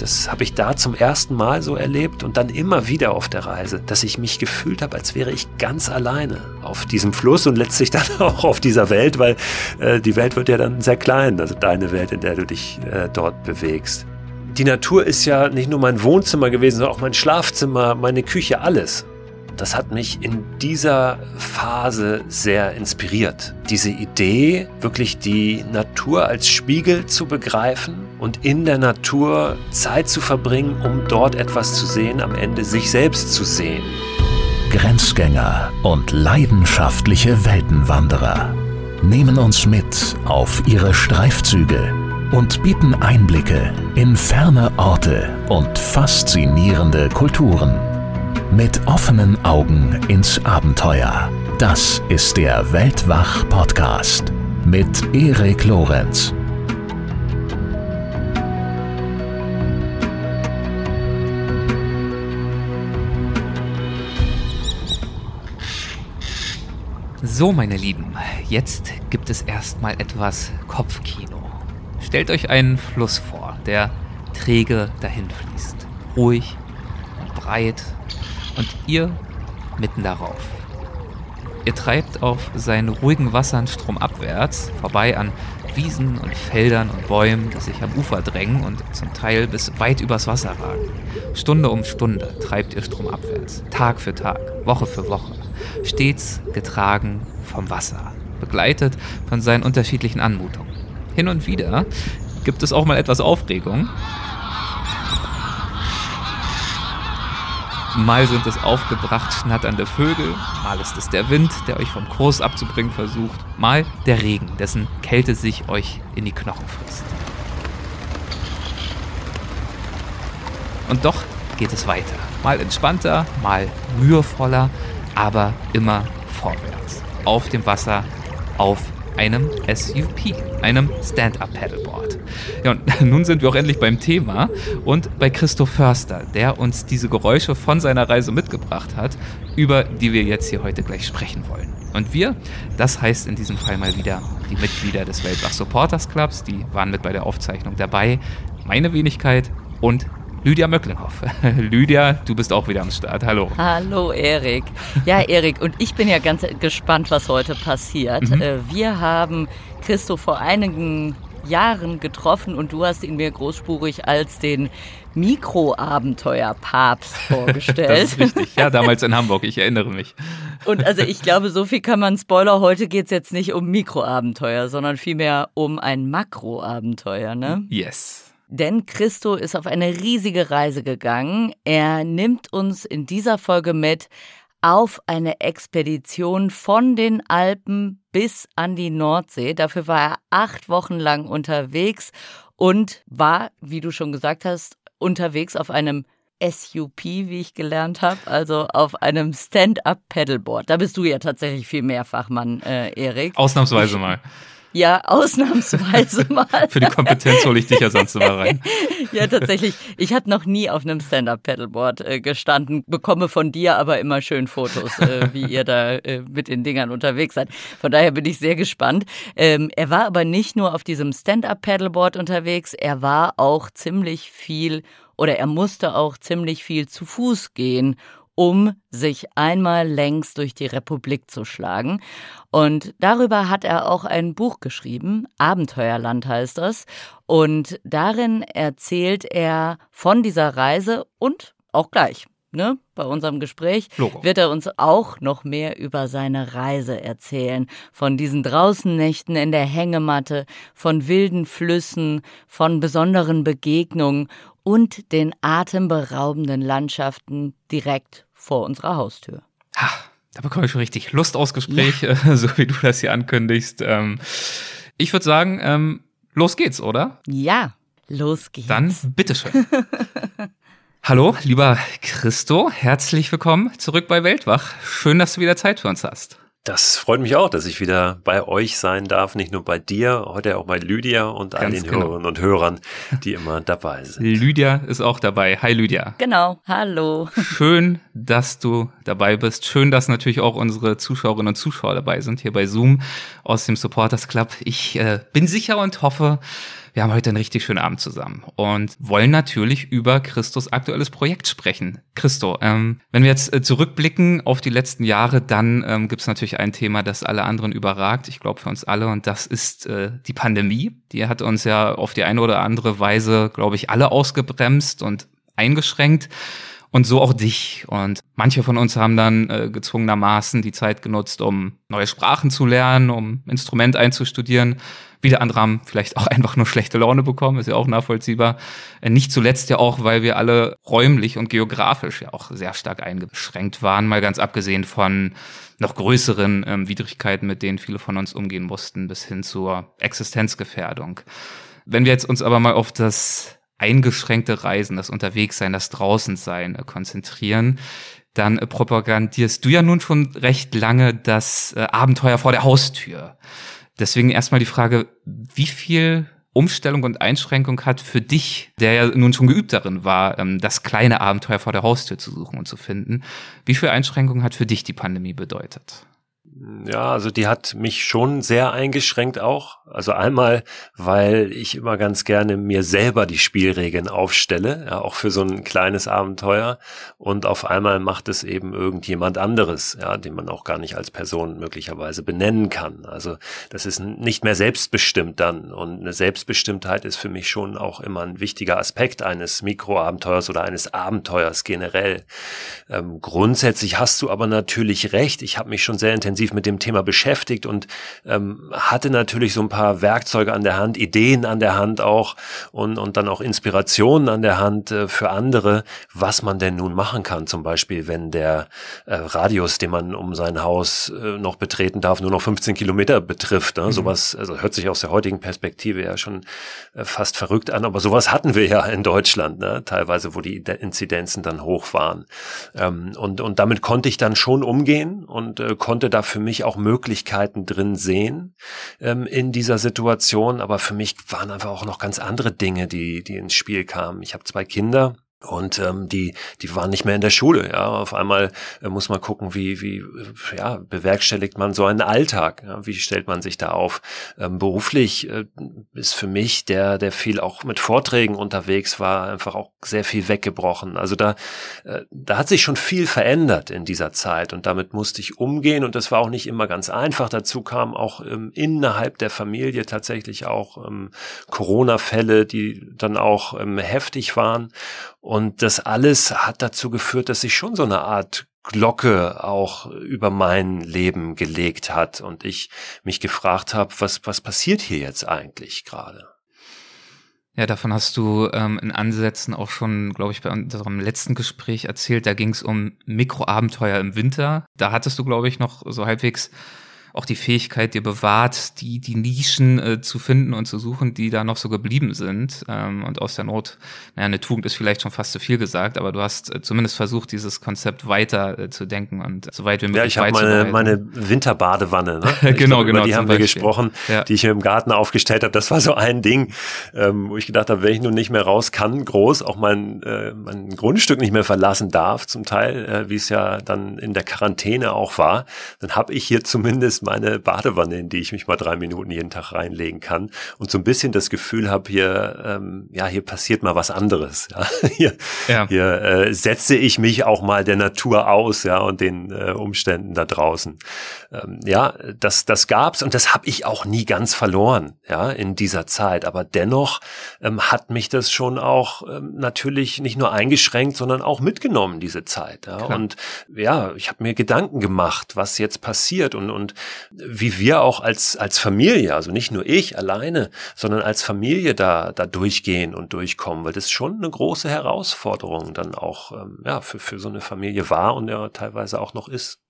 Das habe ich da zum ersten Mal so erlebt und dann immer wieder auf der Reise, dass ich mich gefühlt habe, als wäre ich ganz alleine auf diesem Fluss und letztlich dann auch auf dieser Welt, weil äh, die Welt wird ja dann sehr klein, also deine Welt, in der du dich äh, dort bewegst. Die Natur ist ja nicht nur mein Wohnzimmer gewesen, sondern auch mein Schlafzimmer, meine Küche, alles. Das hat mich in dieser Phase sehr inspiriert. Diese Idee, wirklich die Natur als Spiegel zu begreifen und in der Natur Zeit zu verbringen, um dort etwas zu sehen, am Ende sich selbst zu sehen. Grenzgänger und leidenschaftliche Weltenwanderer nehmen uns mit auf ihre Streifzüge und bieten Einblicke in ferne Orte und faszinierende Kulturen. Mit offenen Augen ins Abenteuer. Das ist der Weltwach-Podcast mit Erik Lorenz. So, meine Lieben, jetzt gibt es erstmal etwas Kopfkino. Stellt euch einen Fluss vor, der träge dahin fließt. Ruhig und breit und ihr mitten darauf. Ihr treibt auf seinen ruhigen Wassern stromabwärts, vorbei an Wiesen und Feldern und Bäumen, die sich am Ufer drängen und zum Teil bis weit übers Wasser ragen. Stunde um Stunde treibt ihr stromabwärts, Tag für Tag, Woche für Woche, stets getragen vom Wasser, begleitet von seinen unterschiedlichen Anmutungen. Hin und wieder gibt es auch mal etwas Aufregung, Mal sind es aufgebracht schnatternde Vögel, mal ist es der Wind, der euch vom Kurs abzubringen versucht, mal der Regen, dessen Kälte sich euch in die Knochen frisst. Und doch geht es weiter. Mal entspannter, mal mühevoller, aber immer vorwärts. Auf dem Wasser, auf einem SUP, einem Stand-Up-Paddleboard. Ja, und nun sind wir auch endlich beim Thema und bei Christoph Förster, der uns diese Geräusche von seiner Reise mitgebracht hat, über die wir jetzt hier heute gleich sprechen wollen. Und wir, das heißt in diesem Fall mal wieder die Mitglieder des Weltwach Supporters Clubs, die waren mit bei der Aufzeichnung dabei, meine Wenigkeit und Lydia Möcklinghoff. Lydia, du bist auch wieder am Start. Hallo. Hallo, Erik. Ja, Erik, und ich bin ja ganz gespannt, was heute passiert. Mhm. Äh, wir haben Christo vor einigen Jahren getroffen und du hast ihn mir großspurig als den Mikroabenteuer-Papst vorgestellt. das ist richtig. Ja, damals in Hamburg, ich erinnere mich. Und also ich glaube, so viel kann man spoilern. Heute geht es jetzt nicht um Mikroabenteuer, sondern vielmehr um ein Makroabenteuer, ne? Yes. Denn Christo ist auf eine riesige Reise gegangen. Er nimmt uns in dieser Folge mit auf eine Expedition von den Alpen bis an die Nordsee. Dafür war er acht Wochen lang unterwegs und war, wie du schon gesagt hast, unterwegs auf einem SUP, wie ich gelernt habe, also auf einem Stand-up-Paddleboard. Da bist du ja tatsächlich viel Mehrfachmann, äh, Erik. Ausnahmsweise mal. Ja, ausnahmsweise mal. Für die Kompetenz hole ich dich ja sonst immer rein. ja, tatsächlich. Ich habe noch nie auf einem Stand-Up-Paddleboard äh, gestanden, bekomme von dir aber immer schön Fotos, äh, wie ihr da äh, mit den Dingern unterwegs seid. Von daher bin ich sehr gespannt. Ähm, er war aber nicht nur auf diesem Stand-Up-Paddleboard unterwegs, er war auch ziemlich viel oder er musste auch ziemlich viel zu Fuß gehen um sich einmal längs durch die Republik zu schlagen. Und darüber hat er auch ein Buch geschrieben, Abenteuerland heißt das. Und darin erzählt er von dieser Reise und auch gleich. Ne, bei unserem Gespräch Logo. wird er uns auch noch mehr über seine Reise erzählen. Von diesen Draußennächten in der Hängematte, von wilden Flüssen, von besonderen Begegnungen und den atemberaubenden Landschaften direkt vor unserer Haustür. Ha, da bekomme ich schon richtig Lust aufs Gespräch, ja. so wie du das hier ankündigst. Ähm, ich würde sagen, ähm, los geht's, oder? Ja, los geht's. Dann bitteschön. Hallo, lieber Christo, herzlich willkommen zurück bei Weltwach. Schön, dass du wieder Zeit für uns hast. Das freut mich auch, dass ich wieder bei euch sein darf, nicht nur bei dir, heute auch bei Lydia und all den genau. Hörerinnen und Hörern, die immer dabei sind. Lydia ist auch dabei. Hi Lydia. Genau, hallo. Schön, dass du dabei bist. Schön, dass natürlich auch unsere Zuschauerinnen und Zuschauer dabei sind hier bei Zoom aus dem Supporters Club. Ich äh, bin sicher und hoffe, Wir haben heute einen richtig schönen Abend zusammen und wollen natürlich über Christos aktuelles Projekt sprechen. Christo, ähm, wenn wir jetzt äh, zurückblicken auf die letzten Jahre, dann ähm, gibt es natürlich ein Thema, das alle anderen überragt. Ich glaube für uns alle und das ist äh, die Pandemie. Die hat uns ja auf die eine oder andere Weise, glaube ich, alle ausgebremst und eingeschränkt und so auch dich. Und manche von uns haben dann äh, gezwungenermaßen die Zeit genutzt, um neue Sprachen zu lernen, um Instrument einzustudieren. Wieder andere haben vielleicht auch einfach nur schlechte Laune bekommen, ist ja auch nachvollziehbar. Äh, nicht zuletzt ja auch, weil wir alle räumlich und geografisch ja auch sehr stark eingeschränkt waren, mal ganz abgesehen von noch größeren ähm, Widrigkeiten, mit denen viele von uns umgehen mussten, bis hin zur Existenzgefährdung. Wenn wir jetzt uns aber mal auf das eingeschränkte Reisen, das Unterwegssein, das Draußensein äh, konzentrieren, dann äh, propagandierst du ja nun schon recht lange das äh, Abenteuer vor der Haustür. Deswegen erstmal die Frage, wie viel Umstellung und Einschränkung hat für dich, der ja nun schon geübt darin war, ähm, das kleine Abenteuer vor der Haustür zu suchen und zu finden, wie viel Einschränkung hat für dich die Pandemie bedeutet? Ja, also die hat mich schon sehr eingeschränkt auch. Also einmal, weil ich immer ganz gerne mir selber die Spielregeln aufstelle, ja, auch für so ein kleines Abenteuer. Und auf einmal macht es eben irgendjemand anderes, ja, den man auch gar nicht als Person möglicherweise benennen kann. Also das ist nicht mehr selbstbestimmt dann. Und eine Selbstbestimmtheit ist für mich schon auch immer ein wichtiger Aspekt eines Mikroabenteuers oder eines Abenteuers generell. Ähm, grundsätzlich hast du aber natürlich recht. Ich habe mich schon sehr intensiv intensiv mit dem Thema beschäftigt und ähm, hatte natürlich so ein paar Werkzeuge an der Hand, Ideen an der Hand auch und, und dann auch Inspirationen an der Hand äh, für andere, was man denn nun machen kann. Zum Beispiel, wenn der äh, Radius, den man um sein Haus äh, noch betreten darf, nur noch 15 Kilometer betrifft. Ne? Mhm. Sowas, also hört sich aus der heutigen Perspektive ja schon äh, fast verrückt an, aber sowas hatten wir ja in Deutschland, ne? teilweise, wo die Inzidenzen dann hoch waren. Ähm, und, und damit konnte ich dann schon umgehen und äh, konnte dafür für mich auch Möglichkeiten drin sehen ähm, in dieser Situation. Aber für mich waren einfach auch noch ganz andere Dinge, die, die ins Spiel kamen. Ich habe zwei Kinder und ähm, die, die waren nicht mehr in der Schule. Ja, auf einmal äh, muss man gucken, wie, wie, ja, bewerkstelligt man so einen Alltag? Ja? Wie stellt man sich da auf? Ähm, beruflich äh, ist für mich, der, der viel auch mit Vorträgen unterwegs war, einfach auch sehr viel weggebrochen. Also da, äh, da hat sich schon viel verändert in dieser Zeit und damit musste ich umgehen und das war auch nicht immer ganz einfach. Dazu kam auch ähm, innerhalb der Familie tatsächlich auch ähm, Corona-Fälle, die dann auch ähm, heftig waren. Und das alles hat dazu geführt, dass sich schon so eine Art Glocke auch über mein Leben gelegt hat und ich mich gefragt habe, was, was passiert hier jetzt eigentlich gerade? Ja, davon hast du ähm, in Ansätzen auch schon, glaube ich, bei unserem letzten Gespräch erzählt. Da ging es um Mikroabenteuer im Winter. Da hattest du, glaube ich, noch so halbwegs auch die Fähigkeit dir bewahrt, die, die Nischen äh, zu finden und zu suchen, die da noch so geblieben sind. Ähm, und aus der Not, naja, eine Tugend ist vielleicht schon fast zu viel gesagt, aber du hast äh, zumindest versucht, dieses Konzept weiter äh, zu denken und so weit wie möglich Ja, ich habe meine, meine Winterbadewanne, ne? genau, glaub, genau. die haben wir gesprochen, ja. die ich mir im Garten aufgestellt habe. Das war so ein Ding, ähm, wo ich gedacht habe, wenn ich nun nicht mehr raus kann, groß, auch mein, äh, mein Grundstück nicht mehr verlassen darf, zum Teil, äh, wie es ja dann in der Quarantäne auch war, dann habe ich hier zumindest ist meine Badewanne, in die ich mich mal drei Minuten jeden Tag reinlegen kann und so ein bisschen das Gefühl habe, hier, ähm, ja, hier passiert mal was anderes. Ja? Hier, ja. hier äh, setze ich mich auch mal der Natur aus, ja, und den äh, Umständen da draußen. Ähm, ja, das, das gab's und das habe ich auch nie ganz verloren, ja, in dieser Zeit. Aber dennoch ähm, hat mich das schon auch ähm, natürlich nicht nur eingeschränkt, sondern auch mitgenommen, diese Zeit. Ja? Und ja, ich habe mir Gedanken gemacht, was jetzt passiert und, und wie wir auch als, als Familie, also nicht nur ich alleine, sondern als Familie da, da durchgehen und durchkommen, weil das schon eine große Herausforderung dann auch ähm, ja, für, für so eine Familie war und ja teilweise auch noch ist.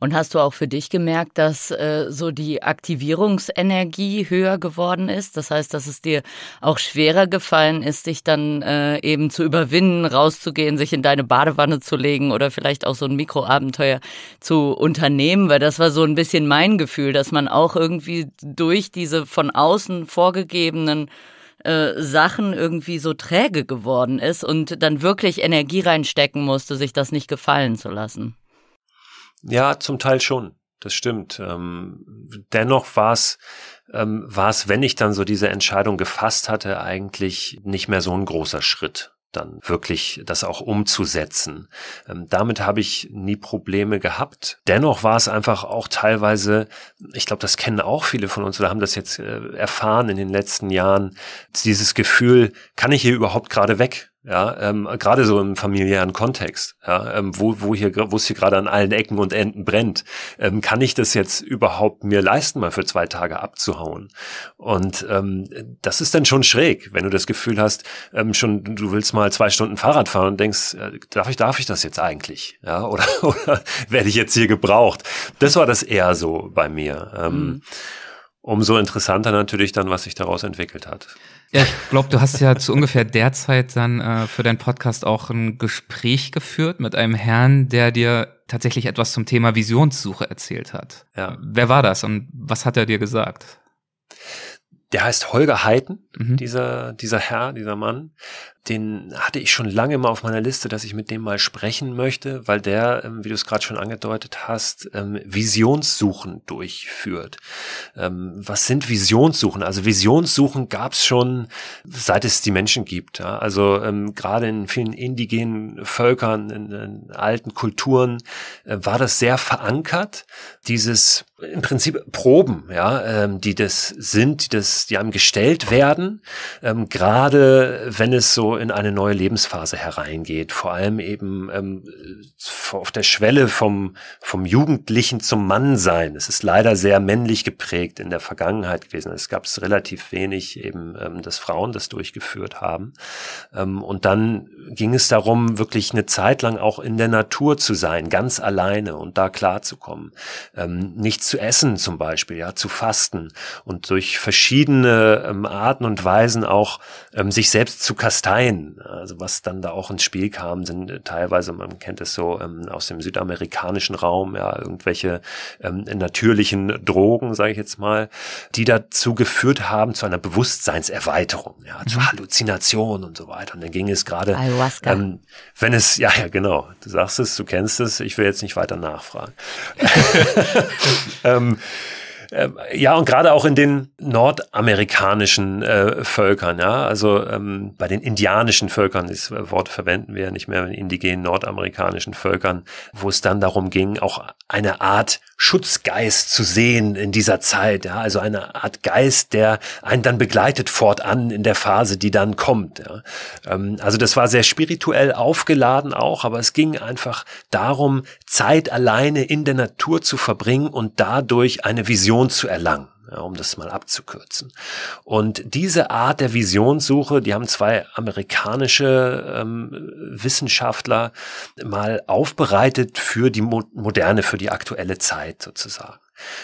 Und hast du auch für dich gemerkt, dass äh, so die Aktivierungsenergie höher geworden ist? Das heißt, dass es dir auch schwerer gefallen ist, dich dann äh, eben zu überwinden, rauszugehen, sich in deine Badewanne zu legen oder vielleicht auch so ein Mikroabenteuer zu unternehmen? Weil das war so ein bisschen mein Gefühl, dass man auch irgendwie durch diese von außen vorgegebenen äh, Sachen irgendwie so träge geworden ist und dann wirklich Energie reinstecken musste, sich das nicht gefallen zu lassen. Ja, zum Teil schon. Das stimmt. Ähm, dennoch war es ähm, war es, wenn ich dann so diese Entscheidung gefasst hatte, eigentlich nicht mehr so ein großer Schritt dann wirklich das auch umzusetzen. Ähm, damit habe ich nie Probleme gehabt. Dennoch war es einfach auch teilweise, ich glaube, das kennen auch viele von uns oder haben das jetzt äh, erfahren in den letzten Jahren, dieses Gefühl, kann ich hier überhaupt gerade weg? Ja, ähm, gerade so im familiären Kontext, ja, ähm, wo, wo hier, wo es hier gerade an allen Ecken und Enden brennt, ähm, kann ich das jetzt überhaupt mir leisten, mal für zwei Tage abzuhauen? Und ähm, das ist dann schon schräg, wenn du das Gefühl hast, ähm, schon du willst mal zwei Stunden Fahrrad fahren und denkst, äh, darf ich, darf ich das jetzt eigentlich? Ja, oder, oder werde ich jetzt hier gebraucht? Das war das eher so bei mir. Ähm, mhm. Umso interessanter natürlich dann, was sich daraus entwickelt hat. Ja, ich glaube, du hast ja zu ungefähr der Zeit dann äh, für deinen Podcast auch ein Gespräch geführt mit einem Herrn, der dir tatsächlich etwas zum Thema Visionssuche erzählt hat. Ja. Wer war das und was hat er dir gesagt? Der heißt Holger Heiten, mhm. dieser, dieser Herr, dieser Mann den hatte ich schon lange mal auf meiner Liste, dass ich mit dem mal sprechen möchte, weil der, ähm, wie du es gerade schon angedeutet hast, ähm, Visionssuchen durchführt. Ähm, was sind Visionssuchen? Also Visionssuchen gab es schon, seit es die Menschen gibt. Also gerade in vielen indigenen Völkern, in, in alten Kulturen äh, war das sehr verankert. Dieses im Prinzip Proben, ja, die das sind, die das, die einem gestellt werden, gerade wenn es so in eine neue Lebensphase hereingeht, vor allem eben ähm, auf der Schwelle vom, vom Jugendlichen zum Mannsein. Es ist leider sehr männlich geprägt in der Vergangenheit gewesen. Es gab es relativ wenig eben, ähm, dass Frauen das durchgeführt haben. Ähm, und dann ging es darum, wirklich eine Zeit lang auch in der Natur zu sein, ganz alleine und da klarzukommen. Ähm, nicht zu essen zum Beispiel, ja, zu fasten und durch verschiedene ähm, Arten und Weisen auch ähm, sich selbst zu kasteien also was dann da auch ins Spiel kam, sind äh, teilweise, man kennt es so ähm, aus dem südamerikanischen Raum, ja, irgendwelche ähm, natürlichen Drogen, sage ich jetzt mal, die dazu geführt haben zu einer Bewusstseinserweiterung, ja, zu mhm. Halluzinationen und so weiter. Und dann ging es gerade, ähm, wenn es, ja, ja, genau, du sagst es, du kennst es, ich will jetzt nicht weiter nachfragen. ähm, ja, und gerade auch in den nordamerikanischen äh, Völkern, ja, also ähm, bei den indianischen Völkern, das Wort verwenden wir ja nicht mehr, in indigenen nordamerikanischen Völkern, wo es dann darum ging, auch eine Art Schutzgeist zu sehen in dieser Zeit, ja, also eine Art Geist, der einen dann begleitet fortan in der Phase, die dann kommt. Ja. Ähm, also das war sehr spirituell aufgeladen auch, aber es ging einfach darum, Zeit alleine in der Natur zu verbringen und dadurch eine Vision zu erlangen ja, um das mal abzukürzen. Und diese Art der Visionssuche, die haben zwei amerikanische ähm, Wissenschaftler mal aufbereitet für die Mo moderne, für die aktuelle Zeit sozusagen.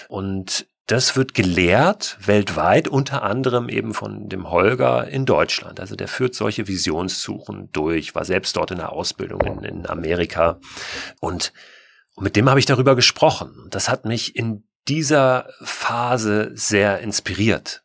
Und das wird gelehrt weltweit, unter anderem eben von dem Holger in Deutschland. Also der führt solche Visionssuchen durch, war selbst dort in der Ausbildung in, in Amerika. Und, und mit dem habe ich darüber gesprochen. Und das hat mich in dieser Phase sehr inspiriert.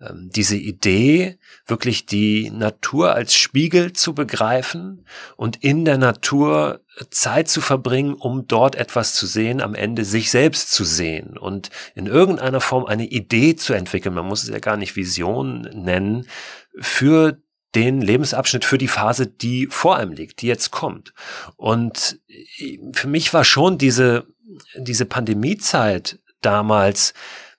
Ähm, diese Idee, wirklich die Natur als Spiegel zu begreifen und in der Natur Zeit zu verbringen, um dort etwas zu sehen, am Ende sich selbst zu sehen und in irgendeiner Form eine Idee zu entwickeln. Man muss es ja gar nicht Vision nennen, für den Lebensabschnitt für die Phase, die vor einem liegt, die jetzt kommt. Und für mich war schon diese, diese Pandemiezeit damals,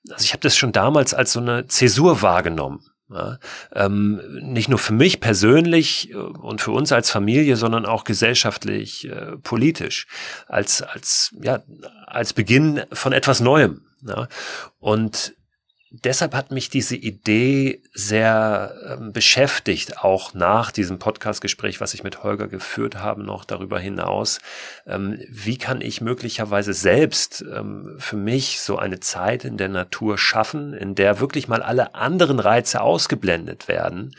also ich habe das schon damals als so eine Zäsur wahrgenommen. Ja, ähm, nicht nur für mich persönlich äh, und für uns als Familie, sondern auch gesellschaftlich, äh, politisch, als als ja als Beginn von etwas Neuem. Ja. Und deshalb hat mich diese Idee sehr ähm, beschäftigt, auch nach diesem Podcastgespräch, was ich mit Holger geführt habe, noch darüber hinaus. Ähm, wie kann ich möglicherweise selbst ähm, für mich so eine Zeit in der Natur schaffen, in der wirklich mal alle anderen Reize ausgeblendet werden,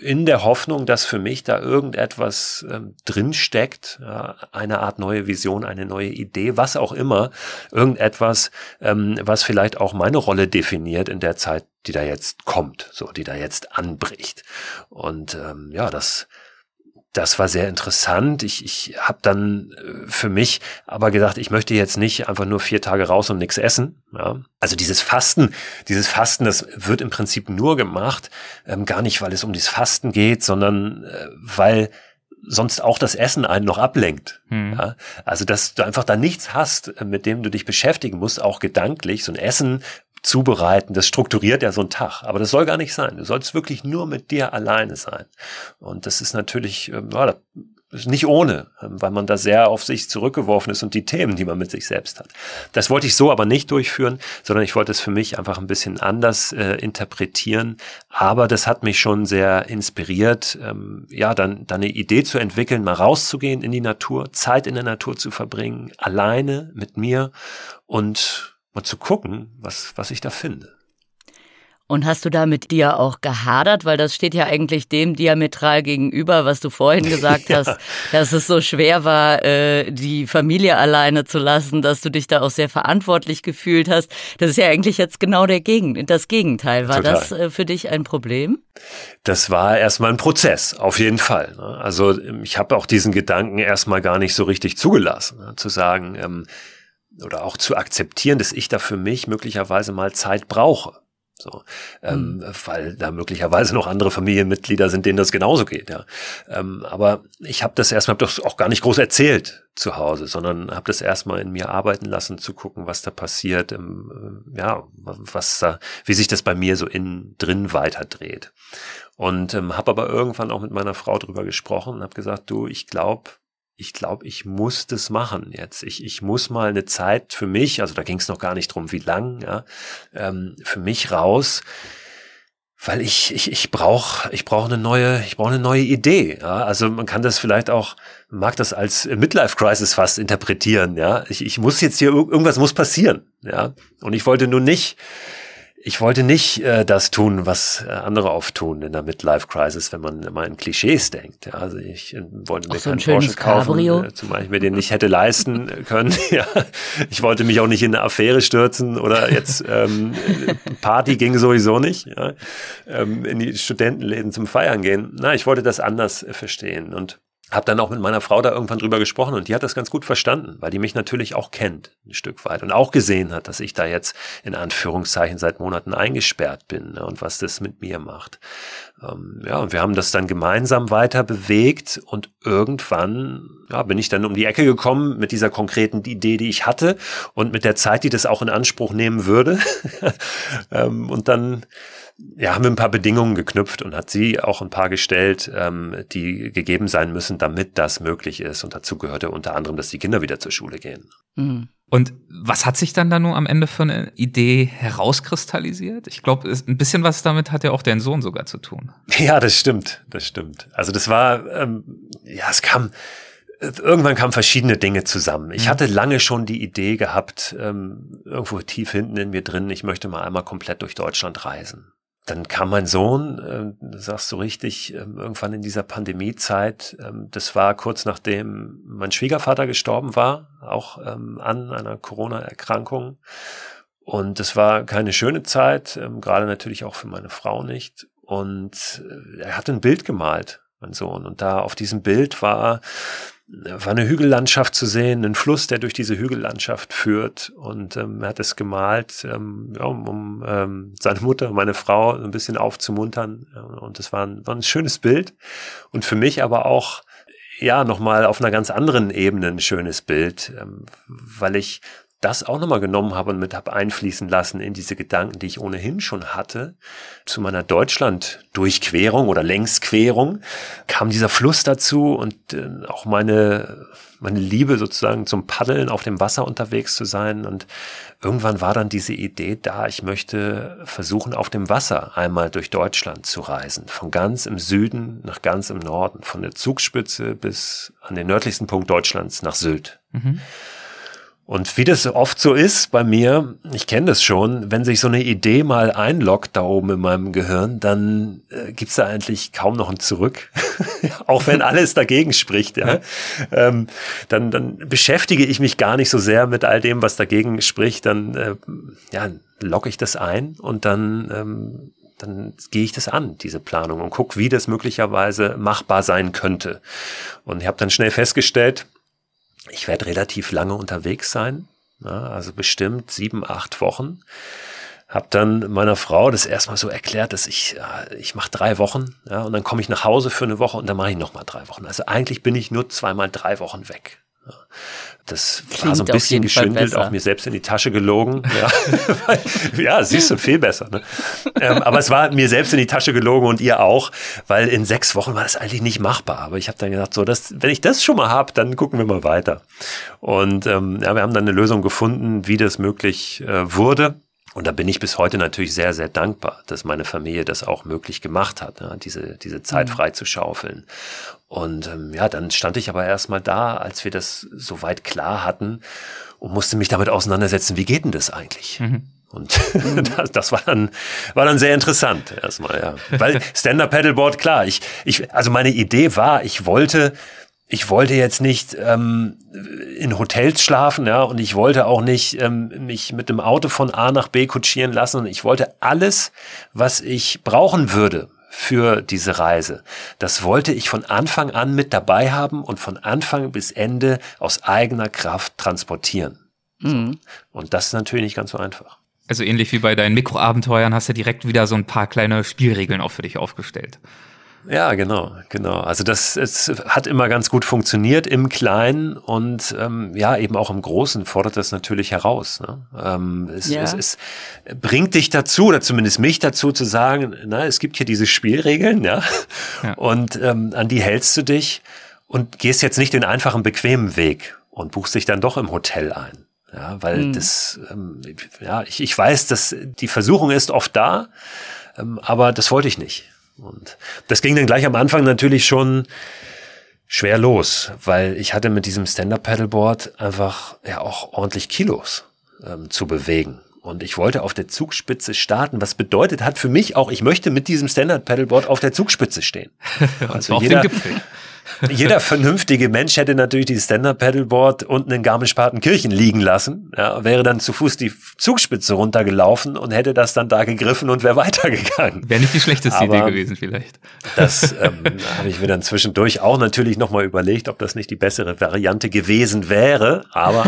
in der Hoffnung, dass für mich da irgendetwas ähm, drinsteckt, ja, eine Art neue Vision, eine neue Idee, was auch immer, irgendetwas, ähm, was vielleicht auch meine Rolle definiert in der Zeit, die da jetzt kommt, so, die da jetzt anbricht. Und ähm, ja, das das war sehr interessant. Ich, ich habe dann äh, für mich aber gedacht, ich möchte jetzt nicht einfach nur vier Tage raus und nichts essen. Ja. Also dieses Fasten, dieses Fasten, das wird im Prinzip nur gemacht, ähm, gar nicht, weil es um das Fasten geht, sondern äh, weil sonst auch das Essen einen noch ablenkt. Hm. Ja? Also, dass du einfach da nichts hast, mit dem du dich beschäftigen musst, auch gedanklich. So ein Essen zubereiten, das strukturiert ja so einen Tag. Aber das soll gar nicht sein. Du sollst wirklich nur mit dir alleine sein. Und das ist natürlich, ähm, ja, nicht ohne, ähm, weil man da sehr auf sich zurückgeworfen ist und die Themen, die man mit sich selbst hat. Das wollte ich so aber nicht durchführen, sondern ich wollte es für mich einfach ein bisschen anders äh, interpretieren. Aber das hat mich schon sehr inspiriert, ähm, ja, dann, dann eine Idee zu entwickeln, mal rauszugehen in die Natur, Zeit in der Natur zu verbringen, alleine mit mir und mal zu gucken, was, was ich da finde. Und hast du da mit dir auch gehadert? Weil das steht ja eigentlich dem diametral gegenüber, was du vorhin gesagt ja. hast, dass es so schwer war, äh, die Familie alleine zu lassen, dass du dich da auch sehr verantwortlich gefühlt hast. Das ist ja eigentlich jetzt genau der Gegen das Gegenteil. War Total. das äh, für dich ein Problem? Das war erstmal ein Prozess, auf jeden Fall. Ne? Also ich habe auch diesen Gedanken erstmal gar nicht so richtig zugelassen, ne? zu sagen, ähm, oder auch zu akzeptieren, dass ich da für mich möglicherweise mal Zeit brauche. So, ähm, mhm. weil da möglicherweise noch andere Familienmitglieder sind, denen das genauso geht. Ja, ähm, aber ich habe das erstmal hab das auch gar nicht groß erzählt zu Hause, sondern habe das erstmal in mir arbeiten lassen, zu gucken, was da passiert, ähm, ja, was da, wie sich das bei mir so innen drin weiterdreht. Und ähm, habe aber irgendwann auch mit meiner Frau drüber gesprochen und habe gesagt, du, ich glaube, ich glaube, ich muss das machen jetzt. Ich, ich muss mal eine Zeit für mich, also da ging es noch gar nicht drum, wie lang, ja, ähm, für mich raus, weil ich ich ich brauche ich brauche eine neue ich brauche eine neue Idee. Ja? Also man kann das vielleicht auch mag das als Midlife Crisis fast interpretieren. Ja, ich ich muss jetzt hier irgendwas muss passieren. Ja, und ich wollte nur nicht ich wollte nicht äh, das tun, was äh, andere auftun in der Midlife Crisis, wenn man immer in Klischees denkt. Ja, also ich äh, wollte mir so keinen Porsche kaufen, äh, zumal ich mir den nicht hätte leisten können. ja, ich wollte mich auch nicht in eine Affäre stürzen oder jetzt ähm, Party ging sowieso nicht. Ja, ähm, in die Studentenläden zum Feiern gehen. Na, ich wollte das anders äh, verstehen und habe dann auch mit meiner Frau da irgendwann drüber gesprochen und die hat das ganz gut verstanden, weil die mich natürlich auch kennt, ein Stück weit und auch gesehen hat, dass ich da jetzt in Anführungszeichen seit Monaten eingesperrt bin ne, und was das mit mir macht. Ähm, ja, und wir haben das dann gemeinsam weiter bewegt und irgendwann ja, bin ich dann um die Ecke gekommen mit dieser konkreten Idee, die ich hatte und mit der Zeit, die das auch in Anspruch nehmen würde. ähm, und dann ja, haben wir ein paar Bedingungen geknüpft und hat sie auch ein paar gestellt, ähm, die gegeben sein müssen, damit das möglich ist. Und dazu gehörte unter anderem, dass die Kinder wieder zur Schule gehen. Mhm. Und was hat sich dann da nur am Ende für eine Idee herauskristallisiert? Ich glaube, ein bisschen was damit hat ja auch dein Sohn sogar zu tun. Ja, das stimmt, das stimmt. Also das war, ähm, ja, es kam, irgendwann kamen verschiedene Dinge zusammen. Ich mhm. hatte lange schon die Idee gehabt, ähm, irgendwo tief hinten in mir drin, ich möchte mal einmal komplett durch Deutschland reisen dann kam mein Sohn, äh, sagst du richtig, äh, irgendwann in dieser Pandemiezeit. Äh, das war kurz nachdem mein Schwiegervater gestorben war, auch ähm, an einer Corona-Erkrankung. Und es war keine schöne Zeit, ähm, gerade natürlich auch für meine Frau nicht. Und äh, er hat ein Bild gemalt, mein Sohn. Und da auf diesem Bild war war eine Hügellandschaft zu sehen, ein Fluss, der durch diese Hügellandschaft führt. Und ähm, er hat es gemalt, ähm, ja, um, ähm, seine Mutter, meine Frau ein bisschen aufzumuntern. Und es war ein, war ein schönes Bild. Und für mich aber auch ja, nochmal auf einer ganz anderen Ebene ein schönes Bild, ähm, weil ich das auch nochmal genommen habe und mit habe einfließen lassen in diese Gedanken, die ich ohnehin schon hatte. Zu meiner Deutschland-Durchquerung oder Längsquerung kam dieser Fluss dazu und äh, auch meine, meine Liebe sozusagen zum Paddeln auf dem Wasser unterwegs zu sein. Und irgendwann war dann diese Idee da, ich möchte versuchen, auf dem Wasser einmal durch Deutschland zu reisen. Von ganz im Süden nach ganz im Norden, von der Zugspitze bis an den nördlichsten Punkt Deutschlands nach Sylt. Mhm. Und wie das oft so ist bei mir, ich kenne das schon, wenn sich so eine Idee mal einloggt da oben in meinem Gehirn, dann äh, gibt's da eigentlich kaum noch ein Zurück. Auch wenn alles dagegen spricht, ja. Ähm, dann, dann beschäftige ich mich gar nicht so sehr mit all dem, was dagegen spricht. Dann äh, ja, logge ich das ein und dann ähm, dann gehe ich das an, diese Planung, und gucke, wie das möglicherweise machbar sein könnte. Und ich habe dann schnell festgestellt, ich werde relativ lange unterwegs sein, ja, also bestimmt sieben, acht Wochen. Hab dann meiner Frau das erstmal so erklärt, dass ich, ich mache drei Wochen, ja, und dann komme ich nach Hause für eine Woche und dann mache ich nochmal drei Wochen. Also eigentlich bin ich nur zweimal drei Wochen weg. Ja. Das Klingt war so ein bisschen geschwindelt, auch mir selbst in die Tasche gelogen. Ja, ja siehst du, viel besser. Ne? Ähm, aber es war mir selbst in die Tasche gelogen und ihr auch, weil in sechs Wochen war das eigentlich nicht machbar. Aber ich habe dann gedacht, so, das, wenn ich das schon mal habe, dann gucken wir mal weiter. Und ähm, ja, wir haben dann eine Lösung gefunden, wie das möglich äh, wurde. Und da bin ich bis heute natürlich sehr, sehr dankbar, dass meine Familie das auch möglich gemacht hat, diese, diese Zeit mhm. frei zu schaufeln. Und ähm, ja, dann stand ich aber erstmal da, als wir das soweit klar hatten und musste mich damit auseinandersetzen, wie geht denn das eigentlich? Mhm. Und das, das, war dann war dann sehr interessant erstmal, ja. Weil Stand-up Paddleboard, klar, ich ich also meine Idee war, ich wollte ich wollte jetzt nicht ähm, in Hotels schlafen, ja, und ich wollte auch nicht ähm, mich mit dem Auto von A nach B kutschieren lassen. Und ich wollte alles, was ich brauchen würde für diese Reise, das wollte ich von Anfang an mit dabei haben und von Anfang bis Ende aus eigener Kraft transportieren. Mhm. Und das ist natürlich nicht ganz so einfach. Also ähnlich wie bei deinen Mikroabenteuern hast du direkt wieder so ein paar kleine Spielregeln auch für dich aufgestellt. Ja, genau, genau. Also das es hat immer ganz gut funktioniert im Kleinen und ähm, ja, eben auch im Großen fordert das natürlich heraus. Ne? Ähm, es, ja. es, es bringt dich dazu, oder zumindest mich dazu, zu sagen, na, es gibt hier diese Spielregeln, ja, ja. und ähm, an die hältst du dich und gehst jetzt nicht den einfachen, bequemen Weg und buchst dich dann doch im Hotel ein. Ja, weil mhm. das, ähm, ja, ich, ich weiß, dass die Versuchung ist oft da, ähm, aber das wollte ich nicht. Und das ging dann gleich am Anfang natürlich schon schwer los, weil ich hatte mit diesem Stand-Up-Paddleboard einfach ja auch ordentlich Kilos ähm, zu bewegen. Und ich wollte auf der Zugspitze starten, was bedeutet hat für mich auch, ich möchte mit diesem Standard-Paddleboard auf der Zugspitze stehen. Also auf jeder, dem Gipfel. Jeder vernünftige Mensch hätte natürlich die Stand-Up-Paddleboard unten in Garmisch-Partenkirchen liegen lassen, ja, wäre dann zu Fuß die Zugspitze runtergelaufen und hätte das dann da gegriffen und wäre weitergegangen. Wäre nicht die schlechteste Aber Idee gewesen vielleicht. Das ähm, habe ich mir dann zwischendurch auch natürlich nochmal überlegt, ob das nicht die bessere Variante gewesen wäre. Aber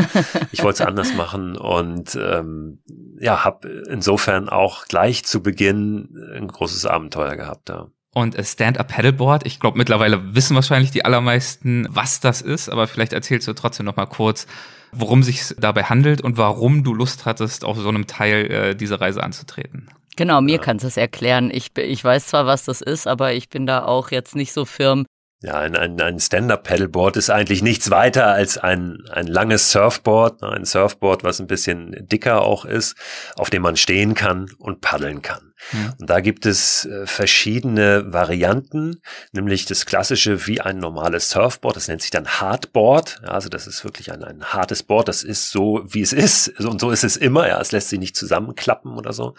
ich wollte es anders machen und ähm, ja, habe insofern auch gleich zu Beginn ein großes Abenteuer gehabt. Ja. Und Stand-Up Paddleboard, ich glaube mittlerweile wissen wahrscheinlich die allermeisten, was das ist, aber vielleicht erzählst du trotzdem noch mal kurz, worum sich dabei handelt und warum du Lust hattest, auf so einem Teil äh, diese Reise anzutreten. Genau, mir ja. kannst du es erklären. Ich, ich weiß zwar, was das ist, aber ich bin da auch jetzt nicht so firm ja, ein, ein, ein Stand-Up-Paddleboard ist eigentlich nichts weiter als ein, ein langes Surfboard, ne, ein Surfboard, was ein bisschen dicker auch ist, auf dem man stehen kann und paddeln kann. Ja. Und da gibt es äh, verschiedene Varianten, nämlich das klassische wie ein normales Surfboard, das nennt sich dann Hardboard. Also das ist wirklich ein, ein hartes Board, das ist so, wie es ist. Und so ist es immer, ja, es lässt sich nicht zusammenklappen oder so.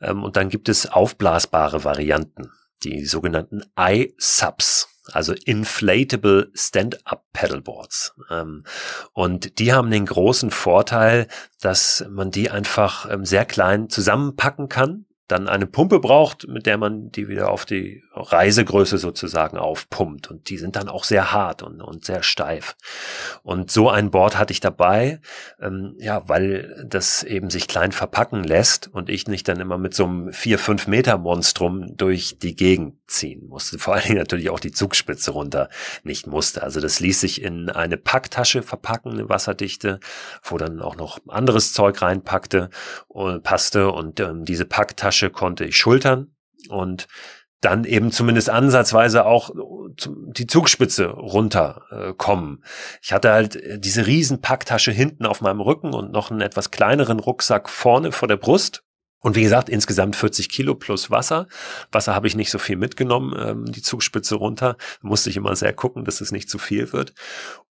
Ähm, und dann gibt es aufblasbare Varianten, die sogenannten I-Subs also Inflatable Stand-Up Paddleboards. Ähm, und die haben den großen Vorteil, dass man die einfach ähm, sehr klein zusammenpacken kann dann eine Pumpe braucht, mit der man die wieder auf die Reisegröße sozusagen aufpumpt. Und die sind dann auch sehr hart und, und sehr steif. Und so ein Board hatte ich dabei, ähm, ja, weil das eben sich klein verpacken lässt und ich nicht dann immer mit so einem vier fünf Meter Monstrum durch die Gegend ziehen musste. Vor allen Dingen natürlich auch die Zugspitze runter nicht musste. Also das ließ sich in eine Packtasche verpacken, eine wasserdichte, wo dann auch noch anderes Zeug reinpackte und passte. Und ähm, diese Packtasche Tasche konnte ich schultern und dann eben zumindest ansatzweise auch die Zugspitze runterkommen. Äh, ich hatte halt diese riesen Packtasche hinten auf meinem Rücken und noch einen etwas kleineren Rucksack vorne vor der Brust. Und wie gesagt, insgesamt 40 Kilo plus Wasser. Wasser habe ich nicht so viel mitgenommen, ähm, die Zugspitze runter. Musste ich immer sehr gucken, dass es nicht zu viel wird.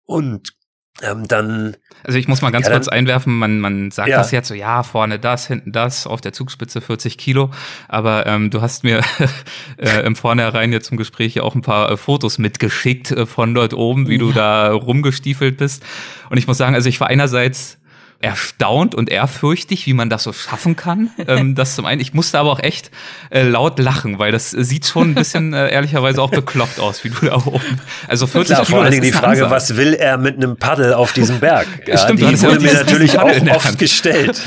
Und ähm, dann. Also ich muss mal ganz ja, kurz einwerfen, man, man sagt ja. das jetzt so, ja, vorne das, hinten das, auf der Zugspitze 40 Kilo. Aber ähm, du hast mir äh, im Vornherein jetzt zum Gespräch ja auch ein paar äh, Fotos mitgeschickt äh, von dort oben, wie du da rumgestiefelt bist. Und ich muss sagen, also ich war einerseits erstaunt und ehrfürchtig, wie man das so schaffen kann. ähm, das zum einen. Ich musste aber auch echt äh, laut lachen, weil das sieht schon ein bisschen äh, ehrlicherweise auch bekloppt aus, wie du da oben. Also 40 Klar, Kilo, vor allen Dingen die Frage, was will er mit einem Paddel auf diesem Berg? Ja, Stimmt, die wurde mir natürlich auch oft gestellt.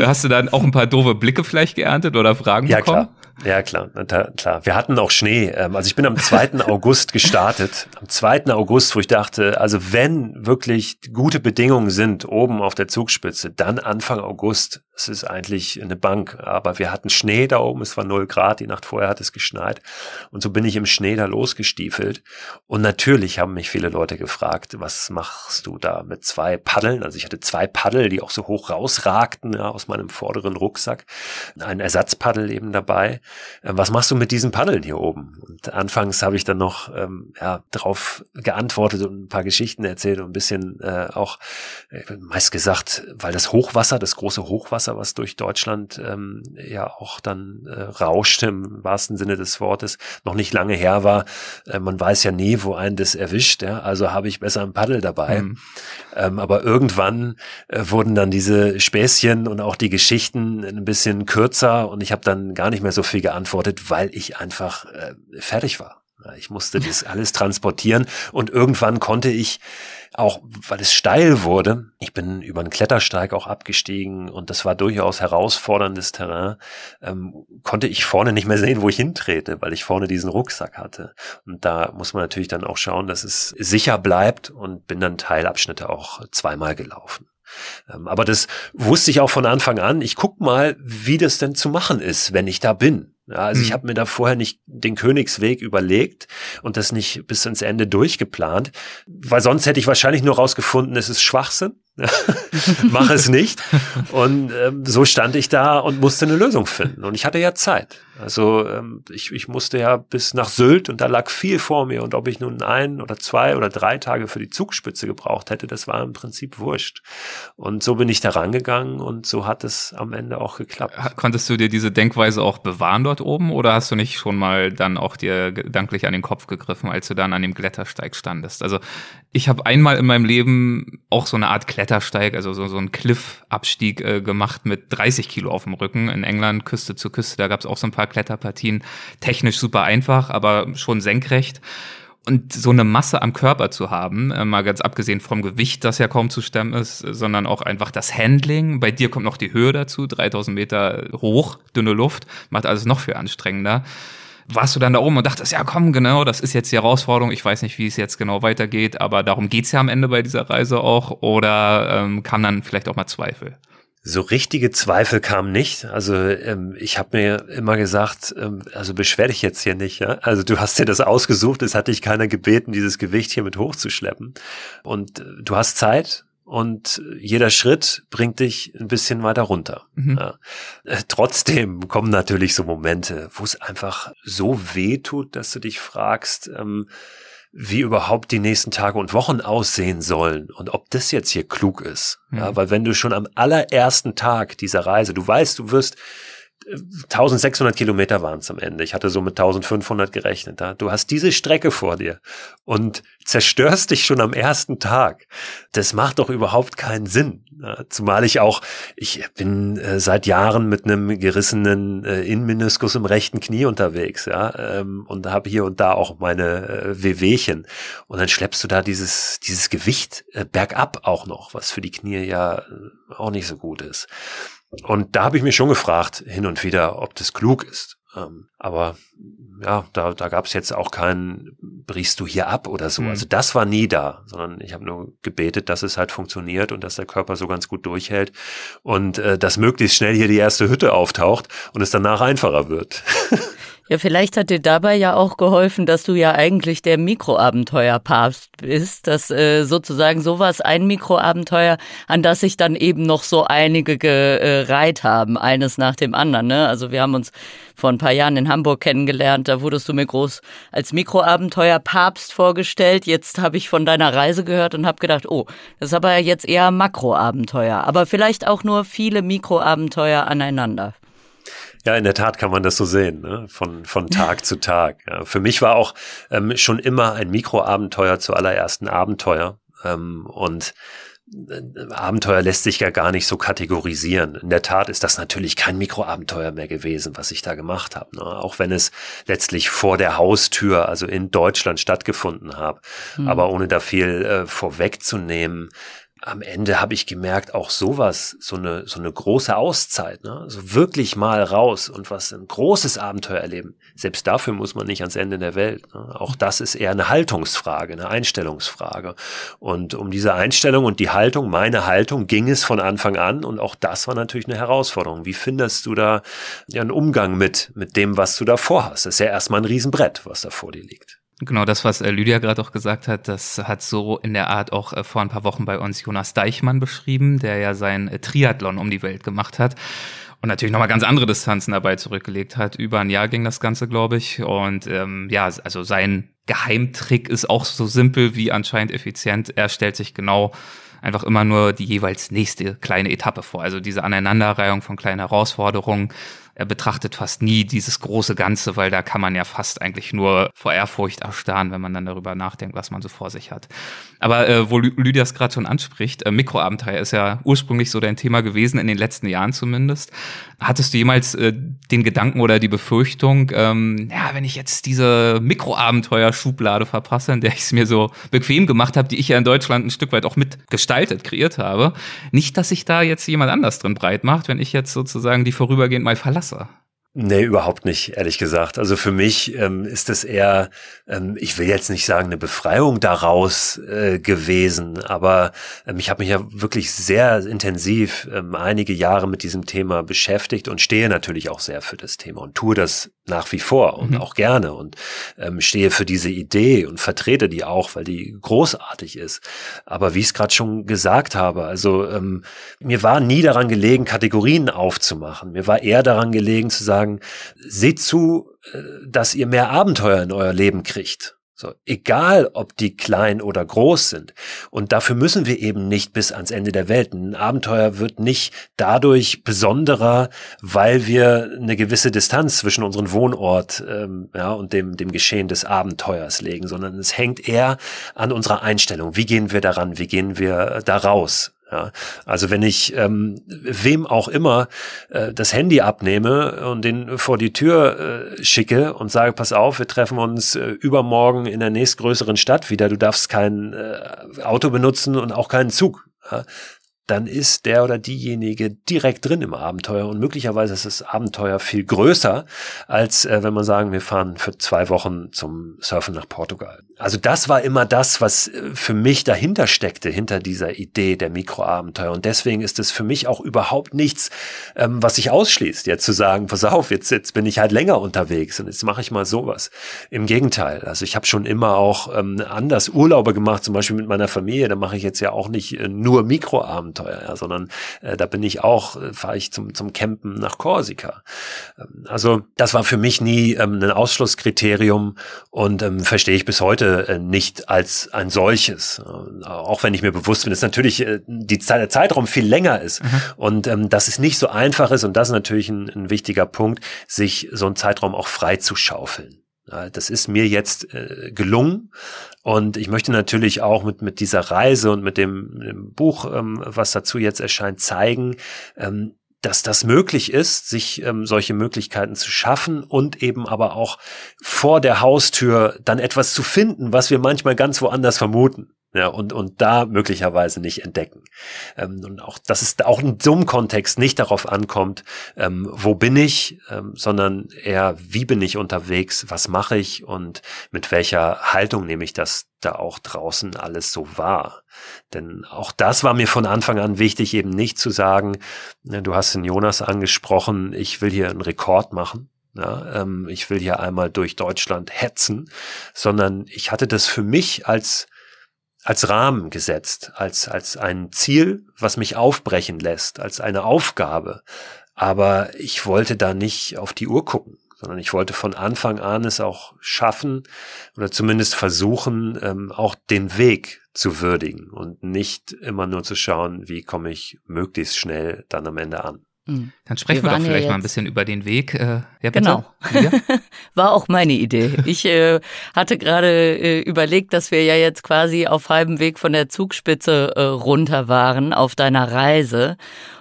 Hast du dann auch ein paar doofe Blicke vielleicht geerntet oder Fragen Ja, bekommen? klar. Ja, klar, da, klar. Wir hatten auch Schnee. Ähm, Also ich bin am 2. August gestartet. Am 2. August, wo ich dachte, also wenn wirklich gute Bedingungen sind oben auf der Zugspitze, dann Anfang August. Es ist eigentlich eine Bank. Aber wir hatten Schnee da oben. Es war 0 Grad. Die Nacht vorher hat es geschneit. Und so bin ich im Schnee da losgestiefelt. Und natürlich haben mich viele Leute gefragt, was machst du da mit zwei Paddeln? Also ich hatte zwei Paddel, die auch so hoch rausragten ja, aus meinem vorderen Rucksack. Ein Ersatzpaddel eben dabei. Äh, Was machst du mit diesen Paddeln hier oben? Und anfangs habe ich dann noch ähm, ja, darauf geantwortet und ein paar Geschichten erzählt und ein bisschen äh, auch äh, meist gesagt, weil das Hochwasser, das große Hochwasser, was durch Deutschland ähm, ja auch dann äh, rauschte im wahrsten Sinne des Wortes, noch nicht lange her war. Äh, man weiß ja nie, wo einen das erwischt. Ja? Also habe ich besser ein Paddel dabei. Hm. Ähm, aber irgendwann äh, wurden dann diese Späßchen und auch die Geschichten ein bisschen kürzer und ich habe dann gar nicht mehr so viel geantwortet, weil ich einfach äh, fertig war. Ich musste das alles transportieren und irgendwann konnte ich auch, weil es steil wurde, ich bin über einen Klettersteig auch abgestiegen und das war durchaus herausforderndes Terrain, ähm, konnte ich vorne nicht mehr sehen, wo ich hintrete, weil ich vorne diesen Rucksack hatte. Und da muss man natürlich dann auch schauen, dass es sicher bleibt und bin dann Teilabschnitte auch zweimal gelaufen. Ähm, Aber das wusste ich auch von Anfang an. Ich guck mal, wie das denn zu machen ist, wenn ich da bin. Ja, also ich Hm. habe mir da vorher nicht den Königsweg überlegt und das nicht bis ins Ende durchgeplant, weil sonst hätte ich wahrscheinlich nur rausgefunden, es ist Schwachsinn. Mach es nicht. Und ähm, so stand ich da und musste eine Lösung finden. Und ich hatte ja Zeit. Also ähm, ich, ich musste ja bis nach Sylt und da lag viel vor mir. Und ob ich nun ein oder zwei oder drei Tage für die Zugspitze gebraucht hätte, das war im Prinzip wurscht. Und so bin ich da rangegangen und so hat es am Ende auch geklappt. Konntest du dir diese Denkweise auch bewahren dort oben oder hast du nicht schon mal dann auch dir gedanklich an den Kopf gegriffen, als du dann an dem Klettersteig standest? Also ich habe einmal in meinem Leben auch so eine Art Klettersteig, also so, so einen Cliff-Abstieg äh, gemacht mit 30 Kilo auf dem Rücken in England, Küste zu Küste. Da gab es auch so ein paar Kletterpartien. Technisch super einfach, aber schon senkrecht. Und so eine Masse am Körper zu haben, äh, mal ganz abgesehen vom Gewicht, das ja kaum zu stemmen ist, sondern auch einfach das Handling. Bei dir kommt noch die Höhe dazu, 3000 Meter hoch, dünne Luft, macht alles noch viel anstrengender. Warst du dann da oben und dachtest, ja komm, genau, das ist jetzt die Herausforderung. Ich weiß nicht, wie es jetzt genau weitergeht, aber darum geht's ja am Ende bei dieser Reise auch. Oder ähm, kam dann vielleicht auch mal Zweifel? So richtige Zweifel kamen nicht. Also ähm, ich habe mir immer gesagt, ähm, also beschwer dich jetzt hier nicht. Ja? Also du hast dir das ausgesucht, es hat dich keiner gebeten, dieses Gewicht hier mit hochzuschleppen. Und äh, du hast Zeit und jeder Schritt bringt dich ein bisschen weiter runter. Mhm. Ja. Äh, Trotzdem kommen natürlich so Momente, wo es einfach so weh tut, dass du dich fragst, ähm, wie überhaupt die nächsten Tage und Wochen aussehen sollen und ob das jetzt hier klug ist. Ja, Mhm. weil wenn du schon am allerersten Tag dieser Reise, du weißt, du wirst 1600 Kilometer waren es am Ende. Ich hatte so mit 1500 gerechnet. Ja? Du hast diese Strecke vor dir und zerstörst dich schon am ersten Tag. Das macht doch überhaupt keinen Sinn. Ja? Zumal ich auch, ich bin äh, seit Jahren mit einem gerissenen äh, Innenmeniskus im rechten Knie unterwegs, ja, ähm, und habe hier und da auch meine äh, Wehwehchen. Und dann schleppst du da dieses dieses Gewicht äh, bergab auch noch, was für die Knie ja äh, auch nicht so gut ist. Und da habe ich mich schon gefragt, hin und wieder, ob das klug ist. Ähm, aber ja, da, da gab es jetzt auch keinen, brichst du hier ab oder so. Mhm. Also das war nie da, sondern ich habe nur gebetet, dass es halt funktioniert und dass der Körper so ganz gut durchhält und äh, dass möglichst schnell hier die erste Hütte auftaucht und es danach einfacher wird. Ja, vielleicht hat dir dabei ja auch geholfen, dass du ja eigentlich der Mikroabenteuerpapst bist, dass äh, sozusagen sowas ein Mikroabenteuer, an das sich dann eben noch so einige gereiht haben, eines nach dem anderen. Ne? Also wir haben uns vor ein paar Jahren in Hamburg kennengelernt, da wurdest du mir groß als Mikroabenteuerpapst vorgestellt. Jetzt habe ich von deiner Reise gehört und habe gedacht, oh, das ist aber jetzt eher Makroabenteuer, aber vielleicht auch nur viele Mikroabenteuer aneinander. Ja, in der Tat kann man das so sehen, ne? von, von Tag zu Tag. Ja. Für mich war auch ähm, schon immer ein Mikroabenteuer zu allerersten Abenteuer. Ähm, und äh, Abenteuer lässt sich ja gar nicht so kategorisieren. In der Tat ist das natürlich kein Mikroabenteuer mehr gewesen, was ich da gemacht habe. Ne? Auch wenn es letztlich vor der Haustür, also in Deutschland stattgefunden habe. Mhm. Aber ohne da viel äh, vorwegzunehmen, am Ende habe ich gemerkt, auch sowas, so eine, so eine große Auszeit, ne? so wirklich mal raus und was ein großes Abenteuer erleben. Selbst dafür muss man nicht ans Ende der Welt. Ne? Auch das ist eher eine Haltungsfrage, eine Einstellungsfrage. Und um diese Einstellung und die Haltung, meine Haltung, ging es von Anfang an und auch das war natürlich eine Herausforderung. Wie findest du da einen Umgang mit, mit dem, was du da vorhast? Das ist ja erstmal ein Riesenbrett, was da vor dir liegt. Genau, das, was äh, Lydia gerade auch gesagt hat, das hat so in der Art auch äh, vor ein paar Wochen bei uns Jonas Deichmann beschrieben, der ja sein äh, Triathlon um die Welt gemacht hat und natürlich nochmal ganz andere Distanzen dabei zurückgelegt hat. Über ein Jahr ging das Ganze, glaube ich. Und ähm, ja, also sein Geheimtrick ist auch so simpel wie anscheinend effizient. Er stellt sich genau einfach immer nur die jeweils nächste kleine Etappe vor. Also diese Aneinanderreihung von kleinen Herausforderungen er betrachtet fast nie dieses große Ganze, weil da kann man ja fast eigentlich nur vor Ehrfurcht erstarren, wenn man dann darüber nachdenkt, was man so vor sich hat. Aber äh, wo Lydia es gerade schon anspricht, äh, Mikroabenteuer ist ja ursprünglich so dein Thema gewesen, in den letzten Jahren zumindest. Hattest du jemals äh, den Gedanken oder die Befürchtung, ähm, ja, wenn ich jetzt diese Mikroabenteuer-Schublade verpasse, in der ich es mir so bequem gemacht habe, die ich ja in Deutschland ein Stück weit auch mitgestaltet, kreiert habe, nicht, dass sich da jetzt jemand anders drin breit macht, wenn ich jetzt sozusagen die vorübergehend mal verlasse? Nee, überhaupt nicht, ehrlich gesagt. Also für mich ähm, ist es eher, ähm, ich will jetzt nicht sagen, eine Befreiung daraus äh, gewesen, aber ähm, ich habe mich ja wirklich sehr intensiv ähm, einige Jahre mit diesem Thema beschäftigt und stehe natürlich auch sehr für das Thema und tue das nach wie vor und mhm. auch gerne und ähm, stehe für diese Idee und vertrete die auch, weil die großartig ist. Aber wie ich es gerade schon gesagt habe, also ähm, mir war nie daran gelegen, Kategorien aufzumachen. Mir war eher daran gelegen zu sagen, sagen, seht zu, äh, dass ihr mehr Abenteuer in euer Leben kriegt. So, egal ob die klein oder groß sind. Und dafür müssen wir eben nicht bis ans Ende der Welt. Ein Abenteuer wird nicht dadurch besonderer, weil wir eine gewisse Distanz zwischen unserem Wohnort ähm, ja, und dem, dem Geschehen des Abenteuers legen, sondern es hängt eher an unserer Einstellung. Wie gehen wir daran? Wie gehen wir da raus? Ja, also wenn ich ähm, wem auch immer äh, das Handy abnehme und den vor die Tür äh, schicke und sage, pass auf, wir treffen uns äh, übermorgen in der nächstgrößeren Stadt wieder, du darfst kein äh, Auto benutzen und auch keinen Zug. Ja, dann ist der oder diejenige direkt drin im Abenteuer und möglicherweise ist das Abenteuer viel größer, als äh, wenn man sagen, wir fahren für zwei Wochen zum Surfen nach Portugal. Also das war immer das, was äh, für mich dahinter steckte, hinter dieser Idee der Mikroabenteuer. Und deswegen ist es für mich auch überhaupt nichts, ähm, was sich ausschließt, jetzt zu sagen, pass auf, jetzt, jetzt bin ich halt länger unterwegs und jetzt mache ich mal sowas. Im Gegenteil, also ich habe schon immer auch ähm, anders Urlaube gemacht, zum Beispiel mit meiner Familie, da mache ich jetzt ja auch nicht äh, nur Mikroabenteuer Abenteuer, ja, sondern äh, da bin ich auch, äh, fahre ich zum, zum Campen nach Korsika. Ähm, also das war für mich nie ähm, ein Ausschlusskriterium und ähm, verstehe ich bis heute äh, nicht als ein solches. Äh, auch wenn ich mir bewusst bin, dass natürlich äh, die Zeit, der Zeitraum viel länger ist mhm. und ähm, dass es nicht so einfach ist und das ist natürlich ein, ein wichtiger Punkt, sich so einen Zeitraum auch frei zu schaufeln. Das ist mir jetzt äh, gelungen. Und ich möchte natürlich auch mit, mit dieser Reise und mit dem, dem Buch, ähm, was dazu jetzt erscheint, zeigen, ähm, dass das möglich ist, sich ähm, solche Möglichkeiten zu schaffen und eben aber auch vor der Haustür dann etwas zu finden, was wir manchmal ganz woanders vermuten ja, und, und da möglicherweise nicht entdecken. Ähm, und auch, dass es auch in so einem Kontext nicht darauf ankommt, ähm, wo bin ich, ähm, sondern eher, wie bin ich unterwegs, was mache ich und mit welcher Haltung nehme ich das da auch draußen alles so wahr. Denn auch das war mir von Anfang an wichtig, eben nicht zu sagen, ne, du hast den Jonas angesprochen, ich will hier einen Rekord machen. Ja, ähm, ich will hier einmal durch Deutschland hetzen, sondern ich hatte das für mich als als Rahmen gesetzt, als, als ein Ziel, was mich aufbrechen lässt, als eine Aufgabe. Aber ich wollte da nicht auf die Uhr gucken, sondern ich wollte von Anfang an es auch schaffen oder zumindest versuchen, ähm, auch den Weg zu würdigen und nicht immer nur zu schauen, wie komme ich möglichst schnell dann am Ende an. Mhm. Dann sprechen wir, wir doch vielleicht ja mal ein bisschen über den Weg. Äh, ja, genau. War auch meine Idee. Ich äh, hatte gerade äh, überlegt, dass wir ja jetzt quasi auf halbem Weg von der Zugspitze äh, runter waren auf deiner Reise.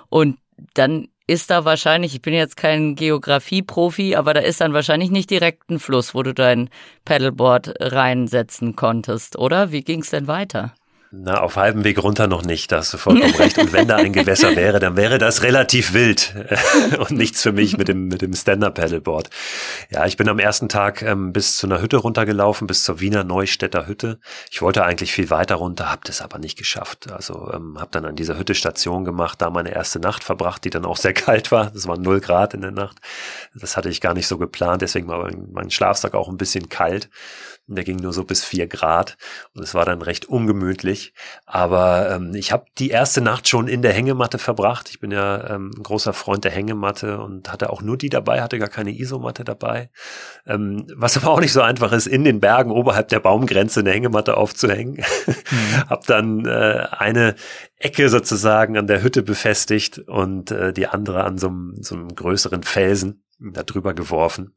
Und dann ist da wahrscheinlich, ich bin jetzt kein Geografie-Profi, aber da ist dann wahrscheinlich nicht direkt ein Fluss, wo du dein Paddleboard reinsetzen konntest, oder? Wie ging es denn weiter? Na, auf halbem Weg runter noch nicht, da hast du vollkommen recht. Und wenn da ein Gewässer wäre, dann wäre das relativ wild und nichts für mich mit dem, mit dem Stand-Up-Paddleboard. Ja, ich bin am ersten Tag ähm, bis zu einer Hütte runtergelaufen, bis zur Wiener Neustädter Hütte. Ich wollte eigentlich viel weiter runter, habe das aber nicht geschafft. Also ähm, habe dann an dieser Hütte Station gemacht, da meine erste Nacht verbracht, die dann auch sehr kalt war. Das waren null Grad in der Nacht. Das hatte ich gar nicht so geplant, deswegen war mein Schlafsack auch ein bisschen kalt. Der ging nur so bis vier Grad und es war dann recht ungemütlich. Aber ähm, ich habe die erste Nacht schon in der Hängematte verbracht. Ich bin ja ähm, ein großer Freund der Hängematte und hatte auch nur die dabei, hatte gar keine Isomatte dabei. Ähm, was aber auch nicht so einfach ist, in den Bergen oberhalb der Baumgrenze eine Hängematte aufzuhängen. Mhm. hab dann äh, eine Ecke sozusagen an der Hütte befestigt und äh, die andere an so einem, so einem größeren Felsen da drüber geworfen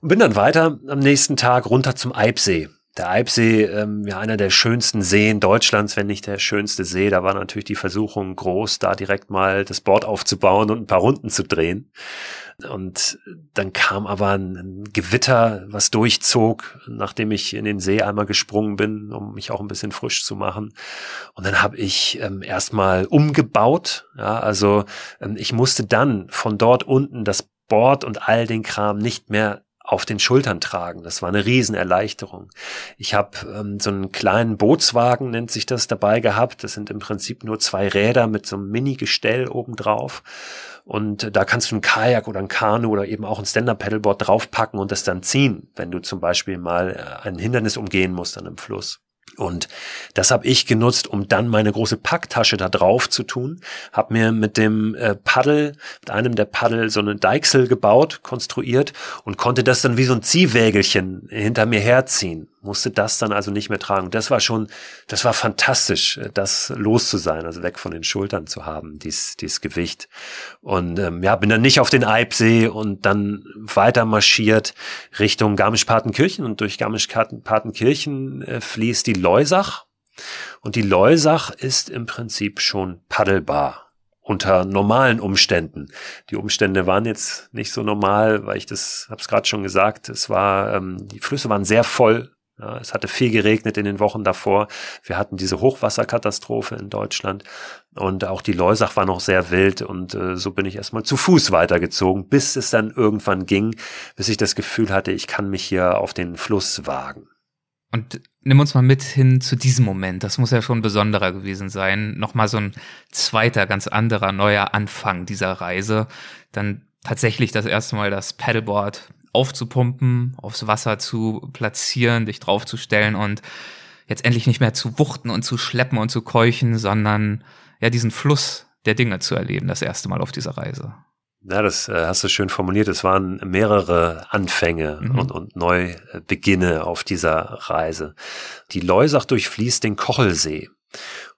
und bin dann weiter am nächsten Tag runter zum Eibsee. Der Eibsee, ähm, ja, einer der schönsten Seen Deutschlands, wenn nicht der schönste See. Da war natürlich die Versuchung groß, da direkt mal das Board aufzubauen und ein paar Runden zu drehen. Und dann kam aber ein Gewitter, was durchzog, nachdem ich in den See einmal gesprungen bin, um mich auch ein bisschen frisch zu machen. Und dann habe ich ähm, erstmal umgebaut. Ja, also ähm, ich musste dann von dort unten das Board und all den Kram nicht mehr auf den Schultern tragen. Das war eine Riesenerleichterung. Ich habe ähm, so einen kleinen Bootswagen, nennt sich das, dabei gehabt. Das sind im Prinzip nur zwei Räder mit so einem Mini-Gestell obendrauf. Und da kannst du ein Kajak oder ein Kanu oder eben auch ein Stand-Up-Paddleboard draufpacken und das dann ziehen, wenn du zum Beispiel mal äh, ein Hindernis umgehen musst an einem Fluss. Und das habe ich genutzt, um dann meine große Packtasche da drauf zu tun. Hab mir mit dem äh, Paddel, mit einem der Paddel so eine Deichsel gebaut, konstruiert und konnte das dann wie so ein Ziehwägelchen hinter mir herziehen musste das dann also nicht mehr tragen. Das war schon, das war fantastisch, äh, das los zu sein, also weg von den Schultern zu haben, dies, dieses Gewicht. Und ähm, ja, bin dann nicht auf den Eibsee und dann weiter marschiert Richtung Garmisch-Partenkirchen und durch Garmisch-Partenkirchen äh, fließt die Leusach. Und die Leusach ist im Prinzip schon paddelbar unter normalen Umständen. Die Umstände waren jetzt nicht so normal, weil ich das, habe es gerade schon gesagt, es war, ähm, die Flüsse waren sehr voll ja, es hatte viel geregnet in den Wochen davor. Wir hatten diese Hochwasserkatastrophe in Deutschland und auch die Leusach war noch sehr wild und äh, so bin ich erstmal zu Fuß weitergezogen, bis es dann irgendwann ging, bis ich das Gefühl hatte, ich kann mich hier auf den Fluss wagen. Und nimm uns mal mit hin zu diesem Moment. Das muss ja schon besonderer gewesen sein. Nochmal so ein zweiter, ganz anderer, neuer Anfang dieser Reise. Dann tatsächlich das erste Mal das Paddleboard aufzupumpen, aufs Wasser zu platzieren, dich draufzustellen und jetzt endlich nicht mehr zu wuchten und zu schleppen und zu keuchen, sondern ja diesen Fluss der Dinge zu erleben, das erste Mal auf dieser Reise. Ja, das äh, hast du schön formuliert. Es waren mehrere Anfänge mhm. und, und Neubeginne auf dieser Reise. Die Leusach durchfließt den Kochelsee.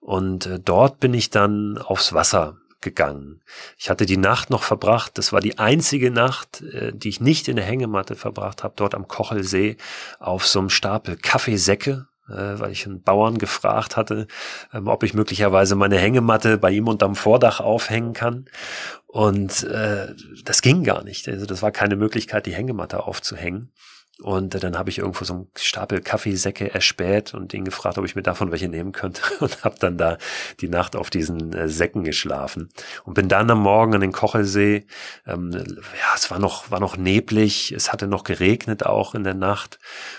Und äh, dort bin ich dann aufs Wasser gegangen. Ich hatte die Nacht noch verbracht, das war die einzige Nacht, äh, die ich nicht in der Hängematte verbracht habe, dort am Kochelsee auf so einem Stapel Kaffeesäcke, äh, weil ich einen Bauern gefragt hatte, ähm, ob ich möglicherweise meine Hängematte bei ihm unterm Vordach aufhängen kann. Und äh, das ging gar nicht. Also das war keine Möglichkeit, die Hängematte aufzuhängen. Und dann habe ich irgendwo so einen Stapel Kaffeesäcke erspäht und ihn gefragt, ob ich mir davon welche nehmen könnte und habe dann da die Nacht auf diesen äh, Säcken geschlafen und bin dann am Morgen an den Kochelsee. Ähm, ja, es war noch war noch neblig, es hatte noch geregnet auch in der Nacht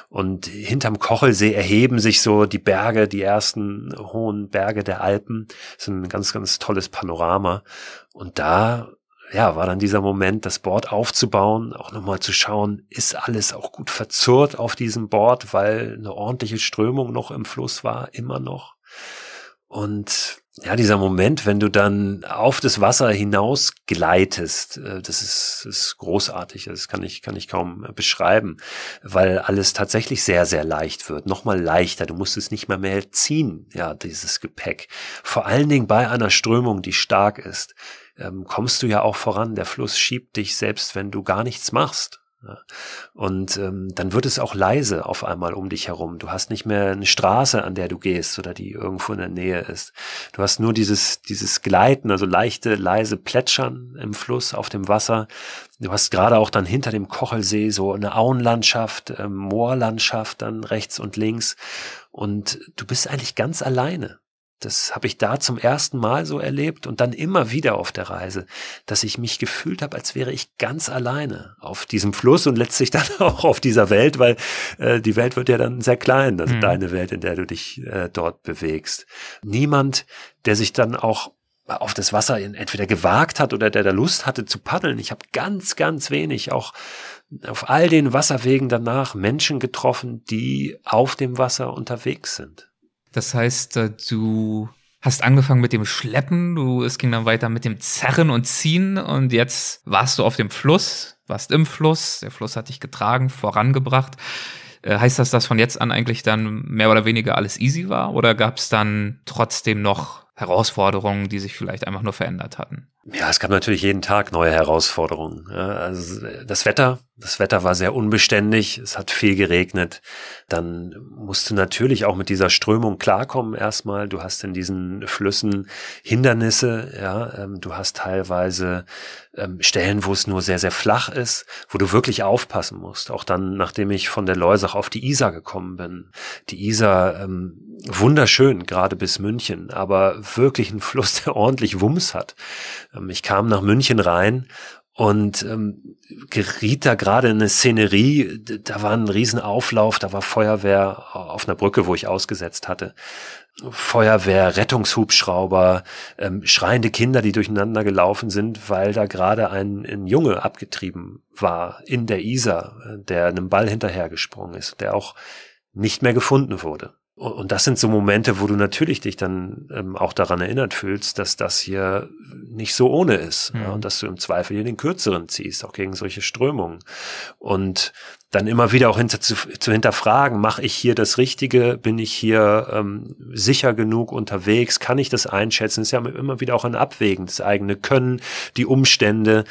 und hinterm Kochelsee erheben sich so die Berge, die ersten hohen Berge der Alpen. Das ist ein ganz ganz tolles Panorama und da ja, war dann dieser Moment, das Board aufzubauen, auch nochmal zu schauen, ist alles auch gut verzurrt auf diesem Board, weil eine ordentliche Strömung noch im Fluss war, immer noch. Und ja, dieser Moment, wenn du dann auf das Wasser hinaus gleitest, äh, das ist, ist großartig. Das kann ich, kann ich kaum beschreiben, weil alles tatsächlich sehr, sehr leicht wird. Nochmal leichter. Du musst es nicht mehr mehr ziehen, ja, dieses Gepäck. Vor allen Dingen bei einer Strömung, die stark ist, ähm, kommst du ja auch voran. Der Fluss schiebt dich selbst, wenn du gar nichts machst. Und ähm, dann wird es auch leise auf einmal um dich herum. Du hast nicht mehr eine Straße, an der du gehst oder die irgendwo in der Nähe ist. Du hast nur dieses, dieses Gleiten, also leichte, leise Plätschern im Fluss auf dem Wasser. Du hast gerade auch dann hinter dem Kochelsee so eine Auenlandschaft, ähm, Moorlandschaft dann rechts und links. Und du bist eigentlich ganz alleine. Das habe ich da zum ersten Mal so erlebt und dann immer wieder auf der Reise, dass ich mich gefühlt habe, als wäre ich ganz alleine auf diesem Fluss und letztlich dann auch auf dieser Welt, weil äh, die Welt wird ja dann sehr klein, also mhm. deine Welt, in der du dich äh, dort bewegst. Niemand, der sich dann auch auf das Wasser entweder gewagt hat oder der da Lust hatte zu paddeln. Ich habe ganz, ganz wenig auch auf all den Wasserwegen danach Menschen getroffen, die auf dem Wasser unterwegs sind. Das heißt, äh, du hast angefangen mit dem Schleppen, du, es ging dann weiter mit dem Zerren und Ziehen und jetzt warst du auf dem Fluss, warst im Fluss, der Fluss hat dich getragen, vorangebracht. Äh, heißt das, dass von jetzt an eigentlich dann mehr oder weniger alles easy war oder gab es dann trotzdem noch Herausforderungen, die sich vielleicht einfach nur verändert hatten? Ja, es gab natürlich jeden Tag neue Herausforderungen. Also das Wetter, das Wetter war sehr unbeständig, es hat viel geregnet. Dann musst du natürlich auch mit dieser Strömung klarkommen erstmal. Du hast in diesen Flüssen Hindernisse, ja, ähm, du hast teilweise ähm, Stellen, wo es nur sehr, sehr flach ist, wo du wirklich aufpassen musst. Auch dann, nachdem ich von der Leusach auf die Isar gekommen bin. Die Isar, ähm, wunderschön, gerade bis München, aber wirklich ein Fluss, der ordentlich Wumms hat. Ähm, ich kam nach München rein und ähm, geriet da gerade in eine Szenerie, da war ein Riesenauflauf, da war Feuerwehr auf einer Brücke, wo ich ausgesetzt hatte. Feuerwehr, Rettungshubschrauber, ähm, schreiende Kinder, die durcheinander gelaufen sind, weil da gerade ein, ein Junge abgetrieben war in der Isar, äh, der einem Ball hinterhergesprungen ist, der auch nicht mehr gefunden wurde. Und das sind so Momente, wo du natürlich dich dann ähm, auch daran erinnert fühlst, dass das hier nicht so ohne ist. Mhm. Ja, und dass du im Zweifel hier den kürzeren ziehst, auch gegen solche Strömungen. Und dann immer wieder auch hinter, zu, zu hinterfragen, mache ich hier das Richtige, bin ich hier ähm, sicher genug unterwegs, kann ich das einschätzen? Ist ja immer wieder auch ein Abwägen, das eigene Können, die Umstände.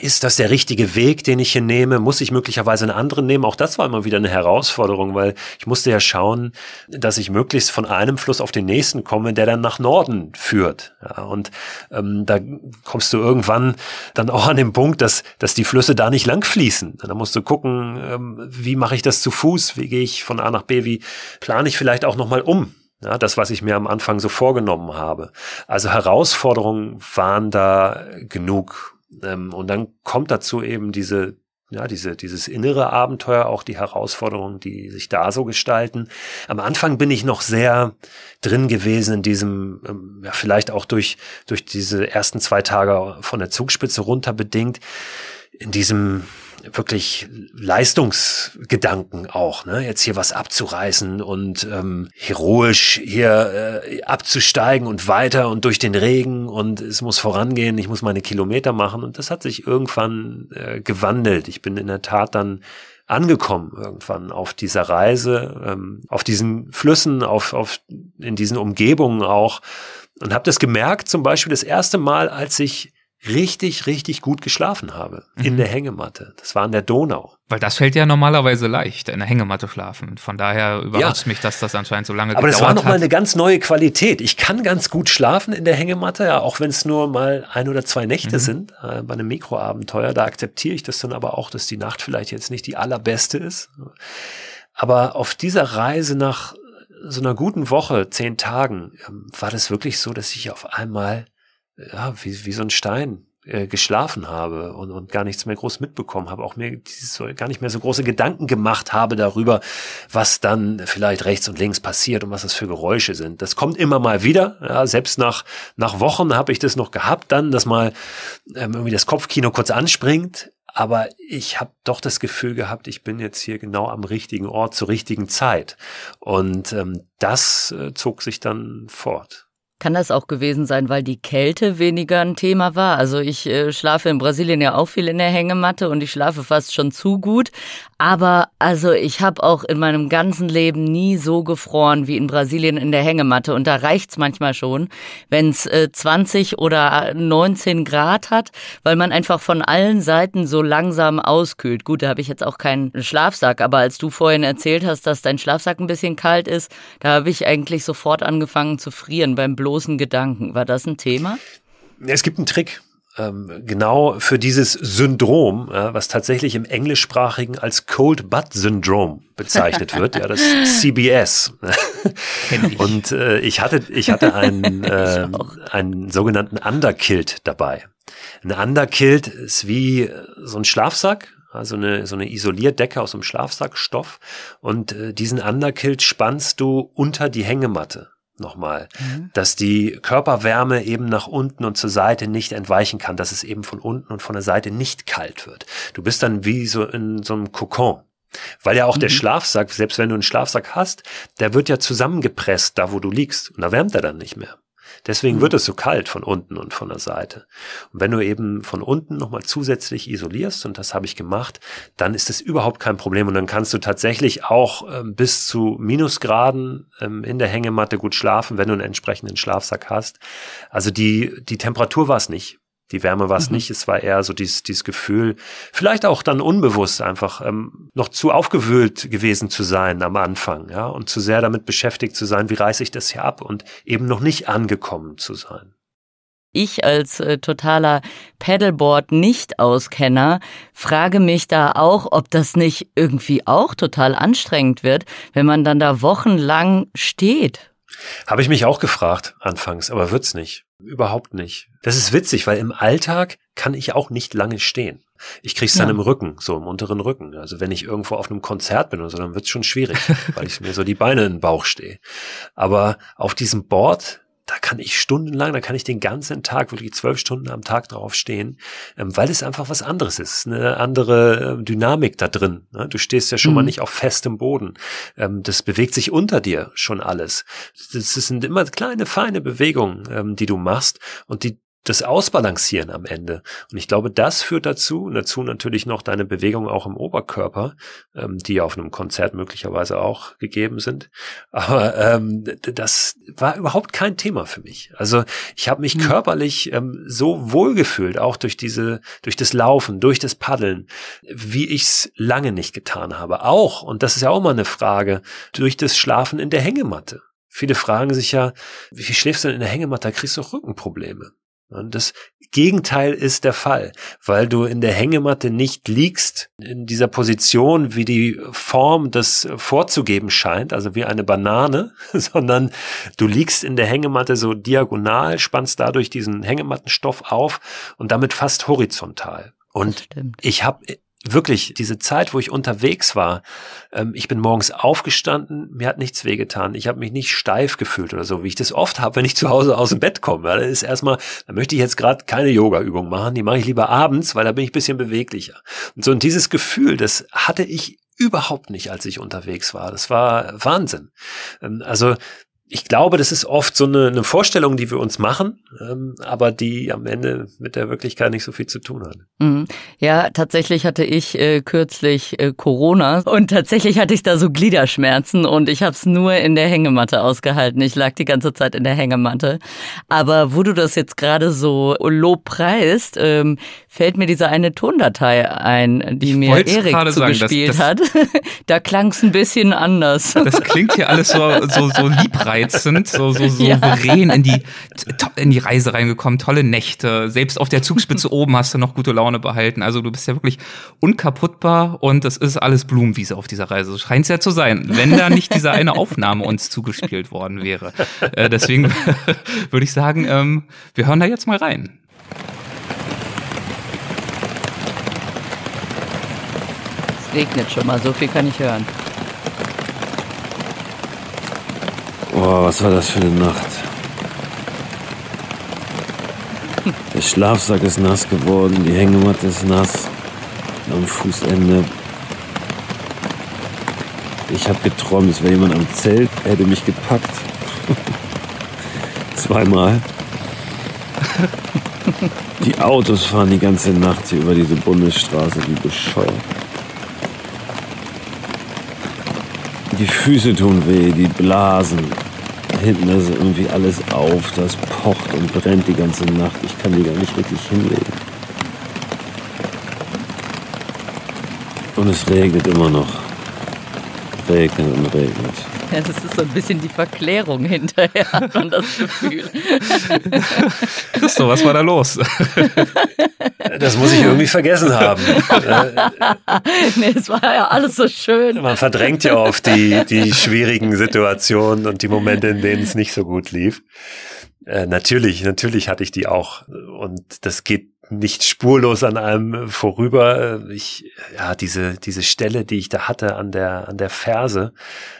Ist das der richtige Weg, den ich hier nehme? Muss ich möglicherweise einen anderen nehmen? Auch das war immer wieder eine Herausforderung, weil ich musste ja schauen, dass ich möglichst von einem Fluss auf den nächsten komme, der dann nach Norden führt. Ja, und ähm, da kommst du irgendwann dann auch an den Punkt, dass, dass die Flüsse da nicht lang fließen. Da musst du gucken, ähm, wie mache ich das zu Fuß, wie gehe ich von A nach B, wie plane ich vielleicht auch nochmal um. Ja, das, was ich mir am Anfang so vorgenommen habe. Also Herausforderungen waren da genug. Ähm, und dann kommt dazu eben diese, ja, diese, dieses innere Abenteuer, auch die Herausforderungen, die sich da so gestalten. Am Anfang bin ich noch sehr drin gewesen in diesem, ähm, ja, vielleicht auch durch, durch diese ersten zwei Tage von der Zugspitze runter bedingt, in diesem, wirklich Leistungsgedanken auch, ne? Jetzt hier was abzureißen und ähm, heroisch hier äh, abzusteigen und weiter und durch den Regen und es muss vorangehen, ich muss meine Kilometer machen und das hat sich irgendwann äh, gewandelt. Ich bin in der Tat dann angekommen irgendwann auf dieser Reise, ähm, auf diesen Flüssen, auf, auf in diesen Umgebungen auch und habe das gemerkt, zum Beispiel das erste Mal, als ich richtig, richtig gut geschlafen habe. Mhm. In der Hängematte. Das war an der Donau. Weil das fällt ja normalerweise leicht, in der Hängematte schlafen. Von daher überrascht ja. mich, dass das anscheinend so lange Aber gedauert hat. Aber das war nochmal eine ganz neue Qualität. Ich kann ganz gut schlafen in der Hängematte, ja, auch wenn es nur mal ein oder zwei Nächte mhm. sind, äh, bei einem Mikroabenteuer. Da akzeptiere ich das dann aber auch, dass die Nacht vielleicht jetzt nicht die allerbeste ist. Aber auf dieser Reise nach so einer guten Woche, zehn Tagen, ähm, war das wirklich so, dass ich auf einmal ja, wie, wie so ein Stein äh, geschlafen habe und, und gar nichts mehr groß mitbekommen habe, auch mir dieses, gar nicht mehr so große Gedanken gemacht habe darüber, was dann vielleicht rechts und links passiert und was das für Geräusche sind. Das kommt immer mal wieder, ja, selbst nach, nach Wochen habe ich das noch gehabt, dann, dass mal ähm, irgendwie das Kopfkino kurz anspringt, aber ich habe doch das Gefühl gehabt, ich bin jetzt hier genau am richtigen Ort zur richtigen Zeit. Und ähm, das äh, zog sich dann fort. Kann das auch gewesen sein, weil die Kälte weniger ein Thema war? Also ich äh, schlafe in Brasilien ja auch viel in der Hängematte und ich schlafe fast schon zu gut. Aber also ich habe auch in meinem ganzen Leben nie so gefroren wie in Brasilien in der Hängematte. Und da reicht's manchmal schon, wenn's äh, 20 oder 19 Grad hat, weil man einfach von allen Seiten so langsam auskühlt. Gut, da habe ich jetzt auch keinen Schlafsack, aber als du vorhin erzählt hast, dass dein Schlafsack ein bisschen kalt ist, da habe ich eigentlich sofort angefangen zu frieren beim Blut bloßen Gedanken. War das ein Thema? Es gibt einen Trick. Ähm, genau für dieses Syndrom, was tatsächlich im Englischsprachigen als Cold Butt Syndrom bezeichnet wird, ja, das CBS. Und äh, ich hatte, ich hatte einen, äh, einen sogenannten Underkilt dabei. Ein Underkilt ist wie so ein Schlafsack, also eine, so eine Isolierdecke aus einem Schlafsackstoff. Und äh, diesen Underkilt spannst du unter die Hängematte nochmal, mhm. dass die Körperwärme eben nach unten und zur Seite nicht entweichen kann, dass es eben von unten und von der Seite nicht kalt wird. Du bist dann wie so in so einem Kokon. Weil ja auch mhm. der Schlafsack, selbst wenn du einen Schlafsack hast, der wird ja zusammengepresst, da wo du liegst. Und da wärmt er dann nicht mehr. Deswegen wird es so kalt von unten und von der Seite. Und wenn du eben von unten nochmal zusätzlich isolierst, und das habe ich gemacht, dann ist es überhaupt kein Problem. Und dann kannst du tatsächlich auch ähm, bis zu Minusgraden ähm, in der Hängematte gut schlafen, wenn du einen entsprechenden Schlafsack hast. Also die, die Temperatur war es nicht. Die Wärme war es mhm. nicht, es war eher so dieses, dieses Gefühl, vielleicht auch dann unbewusst einfach ähm, noch zu aufgewühlt gewesen zu sein am Anfang, ja, und zu sehr damit beschäftigt zu sein, wie reiße ich das hier ab und eben noch nicht angekommen zu sein. Ich als äh, totaler Paddleboard-Nicht-Auskenner frage mich da auch, ob das nicht irgendwie auch total anstrengend wird, wenn man dann da wochenlang steht. Habe ich mich auch gefragt anfangs, aber wird's nicht. Überhaupt nicht. Das ist witzig, weil im Alltag kann ich auch nicht lange stehen. Ich krieg's dann ja. im Rücken, so im unteren Rücken. Also wenn ich irgendwo auf einem Konzert bin oder so, dann wird's schon schwierig, weil ich mir so die Beine in den Bauch stehe. Aber auf diesem Board da kann ich stundenlang, da kann ich den ganzen Tag, wirklich zwölf Stunden am Tag drauf stehen, ähm, weil es einfach was anderes ist, eine andere äh, Dynamik da drin. Ne? Du stehst ja schon mhm. mal nicht auf festem Boden. Ähm, das bewegt sich unter dir schon alles. Das sind immer kleine, feine Bewegungen, ähm, die du machst und die das Ausbalancieren am Ende. Und ich glaube, das führt dazu, und dazu natürlich noch deine Bewegung auch im Oberkörper, ähm, die auf einem Konzert möglicherweise auch gegeben sind. Aber ähm, das war überhaupt kein Thema für mich. Also ich habe mich mhm. körperlich ähm, so wohlgefühlt, auch durch diese, durch das Laufen, durch das Paddeln, wie ich es lange nicht getan habe. Auch, und das ist ja auch mal eine Frage, durch das Schlafen in der Hängematte. Viele fragen sich ja, wie viel schläfst du denn in der Hängematte? Da kriegst du auch Rückenprobleme. Und das Gegenteil ist der Fall, weil du in der Hängematte nicht liegst in dieser Position, wie die Form das vorzugeben scheint, also wie eine Banane, sondern du liegst in der Hängematte so diagonal, spannst dadurch diesen Hängemattenstoff auf und damit fast horizontal. Und ich habe wirklich diese Zeit, wo ich unterwegs war, ähm, ich bin morgens aufgestanden, mir hat nichts wehgetan, ich habe mich nicht steif gefühlt oder so, wie ich das oft habe, wenn ich zu Hause aus dem Bett komme. Ja, da ist erstmal, da möchte ich jetzt gerade keine Yoga-Übung machen, die mache ich lieber abends, weil da bin ich bisschen beweglicher. Und so und dieses Gefühl, das hatte ich überhaupt nicht, als ich unterwegs war. Das war Wahnsinn. Ähm, also ich glaube, das ist oft so eine, eine Vorstellung, die wir uns machen, ähm, aber die am Ende mit der Wirklichkeit nicht so viel zu tun hat. Mhm. Ja, tatsächlich hatte ich äh, kürzlich äh, Corona und tatsächlich hatte ich da so Gliederschmerzen und ich habe es nur in der Hängematte ausgehalten. Ich lag die ganze Zeit in der Hängematte. Aber wo du das jetzt gerade so lobpreist, ähm, fällt mir diese eine Tondatei ein, die ich mir Erik zugespielt sagen, das, das, hat. da klang es ein bisschen anders. Das klingt hier alles so, so, so liebreich reizend, so, so souverän ja. in, die, in die Reise reingekommen, tolle Nächte. Selbst auf der Zugspitze oben hast du noch gute Laune behalten. Also du bist ja wirklich unkaputtbar und es ist alles Blumenwiese auf dieser Reise. So scheint es ja zu sein, wenn da nicht diese eine Aufnahme uns zugespielt worden wäre. Äh, deswegen würde ich sagen, ähm, wir hören da jetzt mal rein. Es regnet schon mal, so viel kann ich hören. Boah, was war das für eine Nacht? Der Schlafsack ist nass geworden, die Hängematte ist nass am Fußende. Ich habe geträumt, es wäre jemand am Zelt, hätte mich gepackt. Zweimal. Die Autos fahren die ganze Nacht hier über diese Bundesstraße wie bescheuert. Die Füße tun weh, die Blasen. Hinten ist irgendwie alles auf, das pocht und brennt die ganze Nacht. Ich kann die gar nicht richtig hinlegen. Und es regnet immer noch. Regnet und regnet. Ja, das ist so ein bisschen die Verklärung hinterher, hat man das Gefühl. Christo, was war da los? Das muss ich irgendwie vergessen haben. nee, es war ja alles so schön. Man verdrängt ja oft die, die schwierigen Situationen und die Momente, in denen es nicht so gut lief. Äh, natürlich, natürlich hatte ich die auch. Und das geht nicht spurlos an einem vorüber. Ich, ja, diese, diese Stelle, die ich da hatte an der, an der Ferse,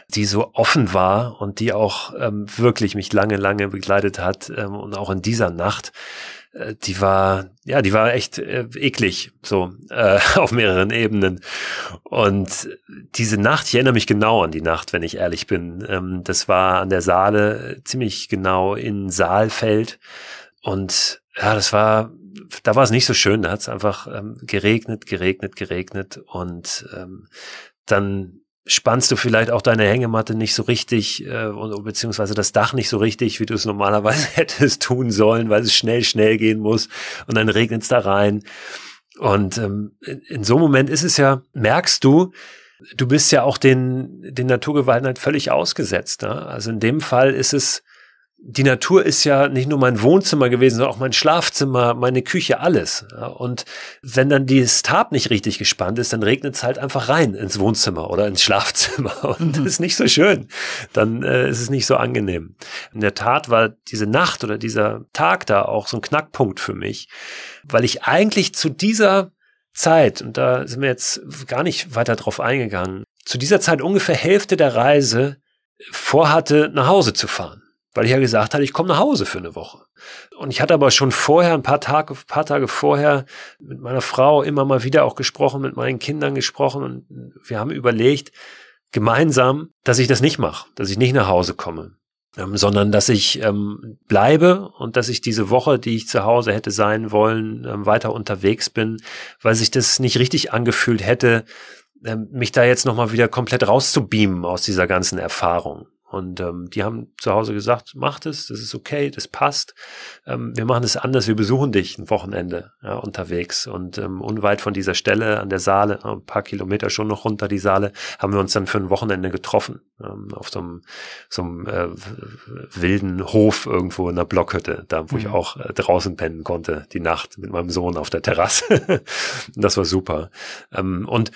die so offen war und die auch ähm, wirklich mich lange, lange begleitet hat ähm, und auch in dieser Nacht, äh, die war, ja, die war echt äh, eklig, so äh, auf mehreren Ebenen. Und diese Nacht, ich erinnere mich genau an die Nacht, wenn ich ehrlich bin. Ähm, das war an der Saale ziemlich genau in Saalfeld. Und ja, das war da war es nicht so schön, da hat es einfach ähm, geregnet, geregnet, geregnet und ähm, dann spannst du vielleicht auch deine Hängematte nicht so richtig äh, beziehungsweise das Dach nicht so richtig, wie du es normalerweise hättest tun sollen, weil es schnell, schnell gehen muss und dann regnet es da rein. Und ähm, in, in so einem Moment ist es ja, merkst du, du bist ja auch den, den Naturgewalten halt völlig ausgesetzt. Ne? Also in dem Fall ist es die Natur ist ja nicht nur mein Wohnzimmer gewesen, sondern auch mein Schlafzimmer, meine Küche, alles. und wenn dann dieses Tab nicht richtig gespannt ist, dann regnet es halt einfach rein ins Wohnzimmer oder ins Schlafzimmer. Und das ist nicht so schön. Dann äh, ist es nicht so angenehm. In der Tat war diese Nacht oder dieser Tag da auch so ein Knackpunkt für mich, weil ich eigentlich zu dieser Zeit, und da sind wir jetzt gar nicht weiter drauf eingegangen, zu dieser Zeit ungefähr Hälfte der Reise vorhatte, nach Hause zu fahren weil ich ja gesagt hatte, ich komme nach Hause für eine Woche. Und ich hatte aber schon vorher, ein paar Tage, paar Tage vorher, mit meiner Frau immer mal wieder auch gesprochen, mit meinen Kindern gesprochen und wir haben überlegt, gemeinsam, dass ich das nicht mache, dass ich nicht nach Hause komme, ähm, sondern dass ich ähm, bleibe und dass ich diese Woche, die ich zu Hause hätte sein wollen, ähm, weiter unterwegs bin, weil sich das nicht richtig angefühlt hätte, ähm, mich da jetzt nochmal wieder komplett rauszubeamen aus dieser ganzen Erfahrung. Und ähm, die haben zu Hause gesagt, mach das, das ist okay, das passt. Ähm, wir machen es anders, wir besuchen dich ein Wochenende ja, unterwegs. Und ähm, unweit von dieser Stelle an der Saale, ein paar Kilometer schon noch runter die Saale, haben wir uns dann für ein Wochenende getroffen. Ähm, auf so einem, so einem äh, wilden Hof irgendwo in einer Blockhütte, da wo mhm. ich auch äh, draußen pennen konnte, die Nacht mit meinem Sohn auf der Terrasse. das war super. Ähm, und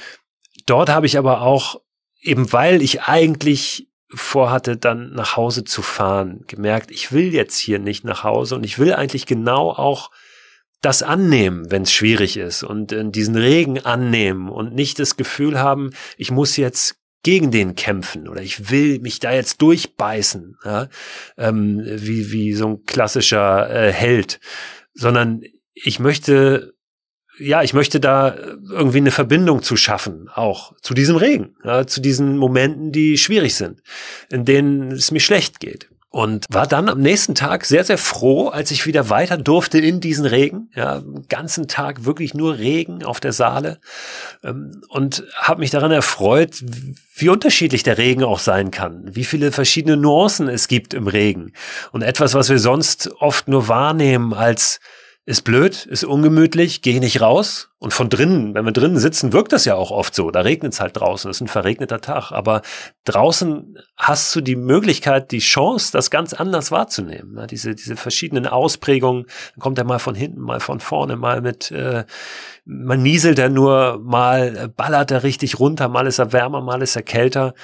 dort habe ich aber auch, eben weil ich eigentlich vorhatte, dann nach Hause zu fahren, gemerkt, ich will jetzt hier nicht nach Hause und ich will eigentlich genau auch das annehmen, wenn es schwierig ist und äh, diesen Regen annehmen und nicht das Gefühl haben, ich muss jetzt gegen den kämpfen oder ich will mich da jetzt durchbeißen, ja? ähm, wie, wie so ein klassischer äh, Held, sondern ich möchte ja, ich möchte da irgendwie eine Verbindung zu schaffen, auch zu diesem Regen, ja, zu diesen Momenten, die schwierig sind, in denen es mir schlecht geht. Und war dann am nächsten Tag sehr, sehr froh, als ich wieder weiter durfte in diesen Regen. Ja, ganzen Tag wirklich nur Regen auf der Saale. Ähm, und habe mich daran erfreut, wie unterschiedlich der Regen auch sein kann. Wie viele verschiedene Nuancen es gibt im Regen. Und etwas, was wir sonst oft nur wahrnehmen als ist blöd, ist ungemütlich, gehe nicht raus. Und von drinnen, wenn wir drinnen sitzen, wirkt das ja auch oft so. Da regnet es halt draußen, es ist ein verregneter Tag. Aber draußen hast du die Möglichkeit, die Chance, das ganz anders wahrzunehmen. Ja, diese, diese verschiedenen Ausprägungen, dann kommt er mal von hinten, mal von vorne, mal mit, äh, man nieselt er nur, mal ballert er richtig runter, mal ist er wärmer, mal ist er kälter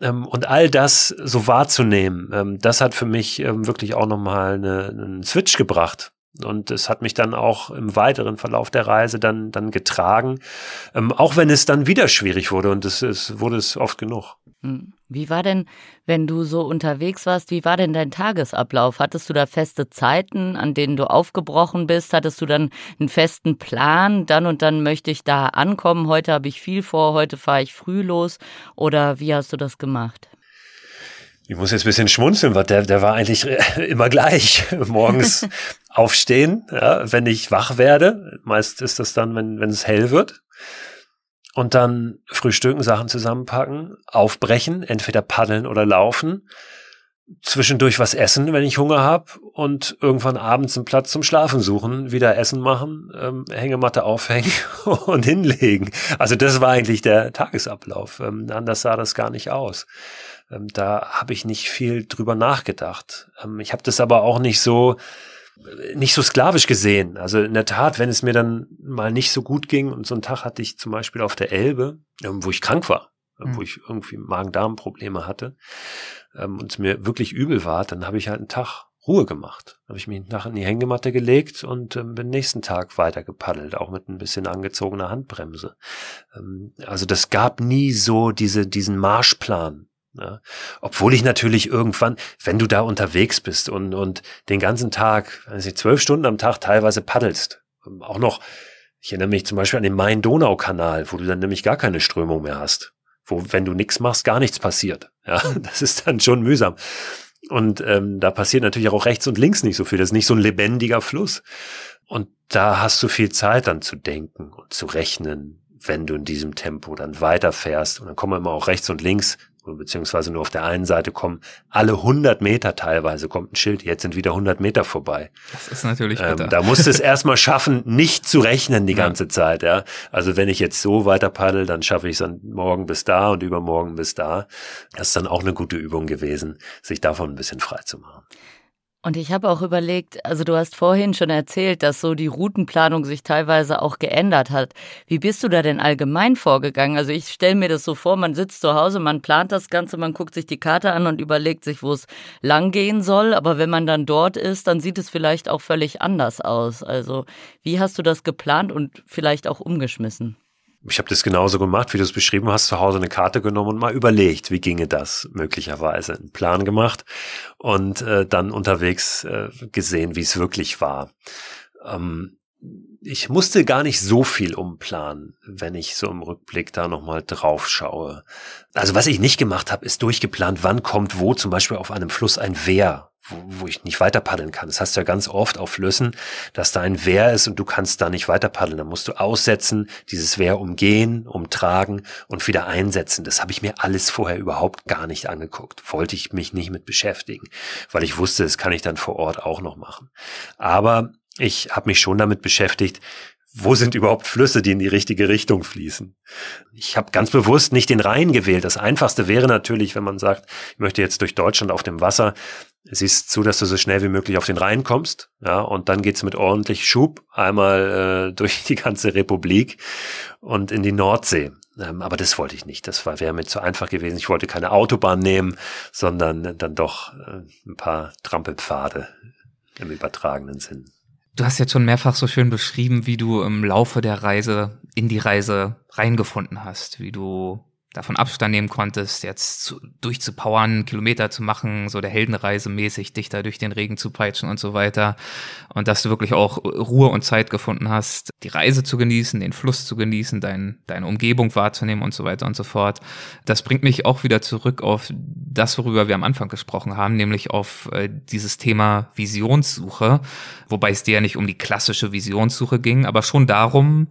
ähm, und all das so wahrzunehmen, ähm, das hat für mich ähm, wirklich auch nochmal eine, einen Switch gebracht. Und es hat mich dann auch im weiteren Verlauf der Reise dann, dann getragen, ähm, auch wenn es dann wieder schwierig wurde und es, es wurde es oft genug. Hm. Wie war denn, wenn du so unterwegs warst, wie war denn dein Tagesablauf? Hattest du da feste Zeiten, an denen du aufgebrochen bist? Hattest du dann einen festen Plan? Dann und dann möchte ich da ankommen. Heute habe ich viel vor, heute fahre ich früh los. Oder wie hast du das gemacht? Ich muss jetzt ein bisschen schmunzeln, weil der, der war eigentlich immer gleich. Morgens aufstehen, ja, wenn ich wach werde. Meist ist das dann, wenn, wenn es hell wird. Und dann frühstücken, Sachen zusammenpacken, aufbrechen, entweder paddeln oder laufen. Zwischendurch was essen, wenn ich Hunger habe und irgendwann abends einen Platz zum Schlafen suchen, wieder Essen machen, ähm, Hängematte aufhängen und hinlegen. Also das war eigentlich der Tagesablauf. Ähm, anders sah das gar nicht aus. Ähm, da habe ich nicht viel drüber nachgedacht. Ähm, ich habe das aber auch nicht so nicht so sklavisch gesehen. Also in der Tat, wenn es mir dann mal nicht so gut ging und so einen Tag hatte ich zum Beispiel auf der Elbe, ähm, wo ich krank war, mhm. wo ich irgendwie Magen-Darm-Probleme hatte ähm, und es mir wirklich übel war, dann habe ich halt einen Tag Ruhe gemacht. Habe ich mich nachher in die Hängematte gelegt und ähm, bin nächsten Tag weiter gepaddelt, auch mit ein bisschen angezogener Handbremse. Ähm, also das gab nie so diese, diesen Marschplan, ja. Obwohl ich natürlich irgendwann, wenn du da unterwegs bist und, und den ganzen Tag, also zwölf Stunden am Tag teilweise paddelst, ähm, auch noch, ich erinnere mich zum Beispiel an den Main-Donau-Kanal, wo du dann nämlich gar keine Strömung mehr hast. Wo, wenn du nichts machst, gar nichts passiert. Ja, das ist dann schon mühsam. Und ähm, da passiert natürlich auch rechts und links nicht so viel. Das ist nicht so ein lebendiger Fluss. Und da hast du viel Zeit dann zu denken und zu rechnen, wenn du in diesem Tempo dann weiterfährst. Und dann kommen immer auch rechts und links beziehungsweise nur auf der einen Seite kommen alle 100 Meter teilweise kommt ein Schild, jetzt sind wieder 100 Meter vorbei. Das ist natürlich ähm, bitter. Ähm, da musst du es erstmal schaffen, nicht zu rechnen die ganze Zeit, ja. Also wenn ich jetzt so weiter paddel, dann schaffe ich es dann morgen bis da und übermorgen bis da. Das ist dann auch eine gute Übung gewesen, sich davon ein bisschen frei zu machen. Und ich habe auch überlegt, also du hast vorhin schon erzählt, dass so die Routenplanung sich teilweise auch geändert hat. Wie bist du da denn allgemein vorgegangen? Also ich stelle mir das so vor, man sitzt zu Hause, man plant das Ganze, man guckt sich die Karte an und überlegt sich, wo es lang gehen soll. Aber wenn man dann dort ist, dann sieht es vielleicht auch völlig anders aus. Also wie hast du das geplant und vielleicht auch umgeschmissen? Ich habe das genauso gemacht, wie du es beschrieben hast, zu Hause eine Karte genommen und mal überlegt, wie ginge das möglicherweise. Einen Plan gemacht und äh, dann unterwegs äh, gesehen, wie es wirklich war. Ähm, ich musste gar nicht so viel umplanen, wenn ich so im Rückblick da nochmal drauf schaue. Also was ich nicht gemacht habe, ist durchgeplant, wann kommt wo zum Beispiel auf einem Fluss ein Wehr wo, wo ich nicht weiter paddeln kann. Das hast du ja ganz oft auf Flüssen, dass da ein Wehr ist und du kannst da nicht weiter paddeln. Dann musst du aussetzen, dieses Wehr umgehen, umtragen und wieder einsetzen. Das habe ich mir alles vorher überhaupt gar nicht angeguckt. Wollte ich mich nicht mit beschäftigen, weil ich wusste, das kann ich dann vor Ort auch noch machen. Aber ich habe mich schon damit beschäftigt, wo sind überhaupt Flüsse, die in die richtige Richtung fließen? Ich habe ganz bewusst nicht den Rhein gewählt. Das Einfachste wäre natürlich, wenn man sagt, ich möchte jetzt durch Deutschland auf dem Wasser, siehst zu, dass du so schnell wie möglich auf den Rhein kommst, ja, und dann geht's mit ordentlich Schub einmal äh, durch die ganze Republik und in die Nordsee. Ähm, aber das wollte ich nicht. Das wäre mir zu einfach gewesen. Ich wollte keine Autobahn nehmen, sondern dann doch äh, ein paar Trampelpfade im übertragenen Sinn. Du hast jetzt schon mehrfach so schön beschrieben, wie du im Laufe der Reise in die Reise reingefunden hast, wie du davon Abstand nehmen konntest, jetzt zu, durchzupowern, Kilometer zu machen, so der Heldenreise mäßig, dich da durch den Regen zu peitschen und so weiter. Und dass du wirklich auch Ruhe und Zeit gefunden hast, die Reise zu genießen, den Fluss zu genießen, dein, deine Umgebung wahrzunehmen und so weiter und so fort. Das bringt mich auch wieder zurück auf das, worüber wir am Anfang gesprochen haben, nämlich auf äh, dieses Thema Visionssuche, wobei es dir ja nicht um die klassische Visionssuche ging, aber schon darum,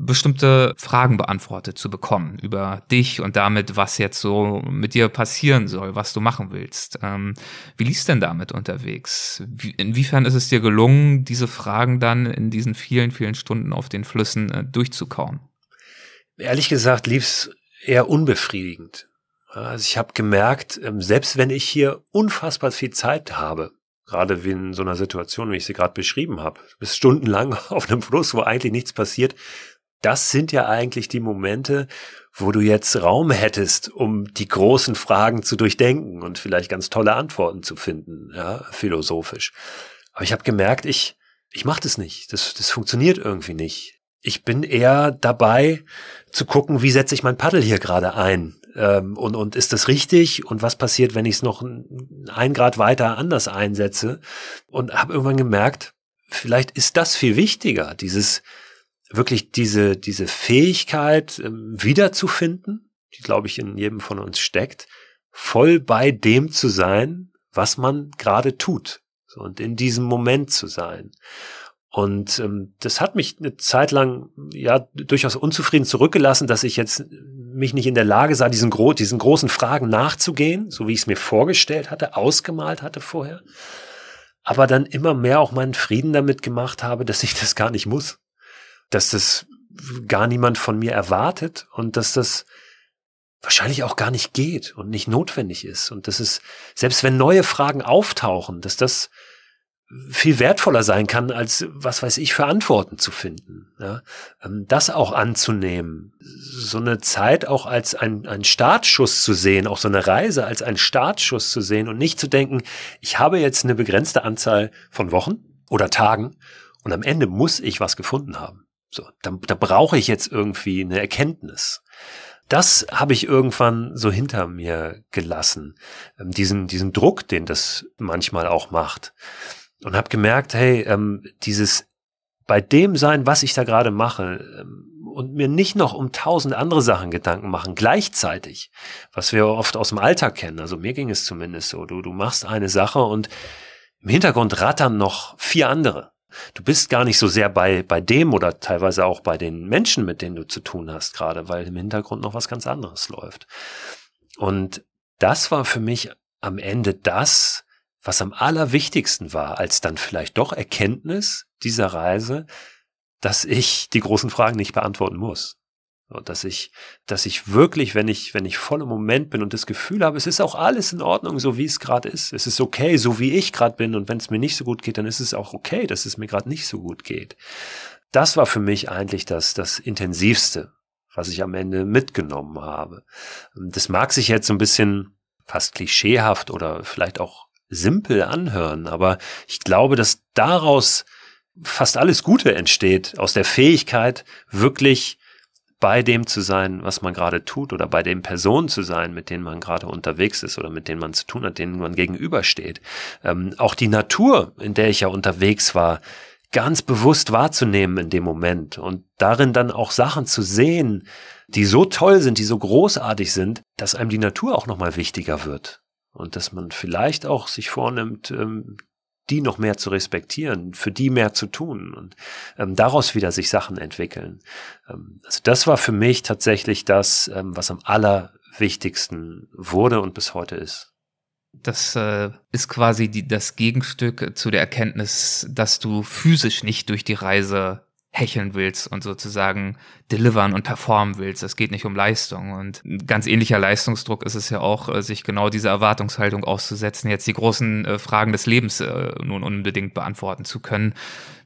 bestimmte Fragen beantwortet zu bekommen über dich und damit, was jetzt so mit dir passieren soll, was du machen willst. Ähm, wie liest denn damit unterwegs? Wie, inwiefern ist es dir gelungen, diese Fragen dann in diesen vielen, vielen Stunden auf den Flüssen äh, durchzukauen? Ehrlich gesagt lief's eher unbefriedigend. Also ich habe gemerkt, ähm, selbst wenn ich hier unfassbar viel Zeit habe, gerade wie in so einer Situation, wie ich sie gerade beschrieben habe, bis stundenlang auf einem Fluss, wo eigentlich nichts passiert, das sind ja eigentlich die Momente, wo du jetzt Raum hättest, um die großen Fragen zu durchdenken und vielleicht ganz tolle Antworten zu finden, ja, philosophisch. Aber ich habe gemerkt, ich ich mache das nicht. Das das funktioniert irgendwie nicht. Ich bin eher dabei zu gucken, wie setze ich mein Paddel hier gerade ein ähm, und und ist das richtig und was passiert, wenn ich es noch ein Grad weiter anders einsetze und habe irgendwann gemerkt, vielleicht ist das viel wichtiger, dieses wirklich diese, diese Fähigkeit ähm, wiederzufinden, die, glaube ich, in jedem von uns steckt, voll bei dem zu sein, was man gerade tut. Und in diesem Moment zu sein. Und ähm, das hat mich eine Zeit lang ja durchaus unzufrieden zurückgelassen, dass ich jetzt mich nicht in der Lage sah, diesen, gro diesen großen Fragen nachzugehen, so wie ich es mir vorgestellt hatte, ausgemalt hatte vorher. Aber dann immer mehr auch meinen Frieden damit gemacht habe, dass ich das gar nicht muss. Dass das gar niemand von mir erwartet und dass das wahrscheinlich auch gar nicht geht und nicht notwendig ist. Und dass es, selbst wenn neue Fragen auftauchen, dass das viel wertvoller sein kann, als was weiß ich für Antworten zu finden. Ja? Ähm, das auch anzunehmen, so eine Zeit auch als ein, ein Startschuss zu sehen, auch so eine Reise als ein Startschuss zu sehen und nicht zu denken, ich habe jetzt eine begrenzte Anzahl von Wochen oder Tagen und am Ende muss ich was gefunden haben. So, da, da brauche ich jetzt irgendwie eine Erkenntnis. Das habe ich irgendwann so hinter mir gelassen, ähm, diesen diesen Druck, den das manchmal auch macht und habe gemerkt, hey, ähm, dieses bei dem sein, was ich da gerade mache, ähm, und mir nicht noch um tausend andere Sachen Gedanken machen, gleichzeitig, was wir oft aus dem Alltag kennen. Also mir ging es zumindest so. Du, du machst eine Sache und im Hintergrund rattern noch vier andere. Du bist gar nicht so sehr bei, bei dem oder teilweise auch bei den Menschen, mit denen du zu tun hast, gerade weil im Hintergrund noch was ganz anderes läuft. Und das war für mich am Ende das, was am allerwichtigsten war, als dann vielleicht doch Erkenntnis dieser Reise, dass ich die großen Fragen nicht beantworten muss. Dass ich, dass ich wirklich, wenn ich, wenn ich voll im Moment bin und das Gefühl habe, es ist auch alles in Ordnung, so wie es gerade ist. Es ist okay, so wie ich gerade bin. Und wenn es mir nicht so gut geht, dann ist es auch okay, dass es mir gerade nicht so gut geht. Das war für mich eigentlich das, das Intensivste, was ich am Ende mitgenommen habe. Das mag sich jetzt so ein bisschen fast klischeehaft oder vielleicht auch simpel anhören, aber ich glaube, dass daraus fast alles Gute entsteht, aus der Fähigkeit, wirklich bei dem zu sein, was man gerade tut, oder bei den Personen zu sein, mit denen man gerade unterwegs ist oder mit denen man zu tun hat, denen man gegenübersteht. Ähm, auch die Natur, in der ich ja unterwegs war, ganz bewusst wahrzunehmen in dem Moment und darin dann auch Sachen zu sehen, die so toll sind, die so großartig sind, dass einem die Natur auch nochmal wichtiger wird und dass man vielleicht auch sich vornimmt, ähm, die noch mehr zu respektieren, für die mehr zu tun und ähm, daraus wieder sich Sachen entwickeln. Ähm, also das war für mich tatsächlich das, ähm, was am allerwichtigsten wurde und bis heute ist. Das äh, ist quasi die, das Gegenstück zu der Erkenntnis, dass du physisch nicht durch die Reise hecheln willst und sozusagen delivern und performen willst. Es geht nicht um Leistung. Und ein ganz ähnlicher Leistungsdruck ist es ja auch, äh, sich genau diese Erwartungshaltung auszusetzen, jetzt die großen äh, Fragen des Lebens äh, nun unbedingt beantworten zu können.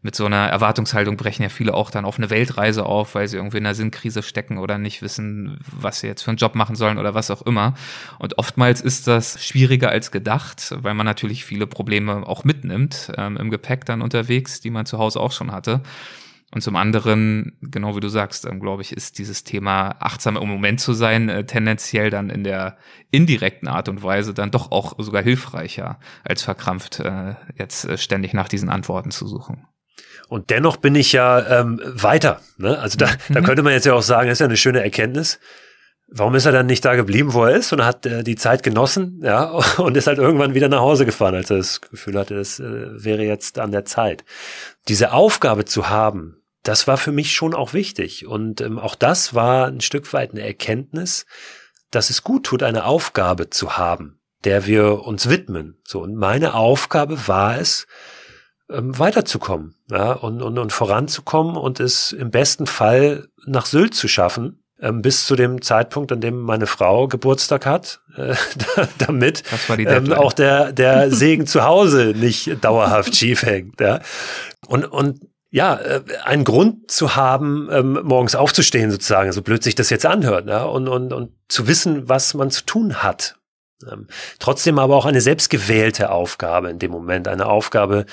Mit so einer Erwartungshaltung brechen ja viele auch dann auf eine Weltreise auf, weil sie irgendwie in einer Sinnkrise stecken oder nicht wissen, was sie jetzt für einen Job machen sollen oder was auch immer. Und oftmals ist das schwieriger als gedacht, weil man natürlich viele Probleme auch mitnimmt ähm, im Gepäck dann unterwegs, die man zu Hause auch schon hatte. Und zum anderen, genau wie du sagst, ähm, glaube ich, ist dieses Thema achtsam im Moment zu sein, äh, tendenziell dann in der indirekten Art und Weise dann doch auch sogar hilfreicher, als verkrampft äh, jetzt äh, ständig nach diesen Antworten zu suchen. Und dennoch bin ich ja ähm, weiter. Ne? Also da, mhm. da könnte man jetzt ja auch sagen, das ist ja eine schöne Erkenntnis. Warum ist er dann nicht da geblieben, wo er ist und hat äh, die Zeit genossen, ja, und ist halt irgendwann wieder nach Hause gefahren, als er das Gefühl hatte, es äh, wäre jetzt an der Zeit. Diese Aufgabe zu haben, das war für mich schon auch wichtig. Und ähm, auch das war ein Stück weit eine Erkenntnis, dass es gut tut, eine Aufgabe zu haben, der wir uns widmen. So, und meine Aufgabe war es, ähm, weiterzukommen, ja, und, und, und voranzukommen und es im besten Fall nach Sylt zu schaffen, ähm, bis zu dem Zeitpunkt, an dem meine Frau Geburtstag hat, äh, damit ähm, auch der, der Segen zu Hause nicht dauerhaft schief hängt. Ja. Und, und ja, äh, einen Grund zu haben, ähm, morgens aufzustehen sozusagen, so blöd sich das jetzt anhört, ja, und, und, und zu wissen, was man zu tun hat. Ähm, trotzdem aber auch eine selbstgewählte Aufgabe in dem Moment, eine Aufgabe,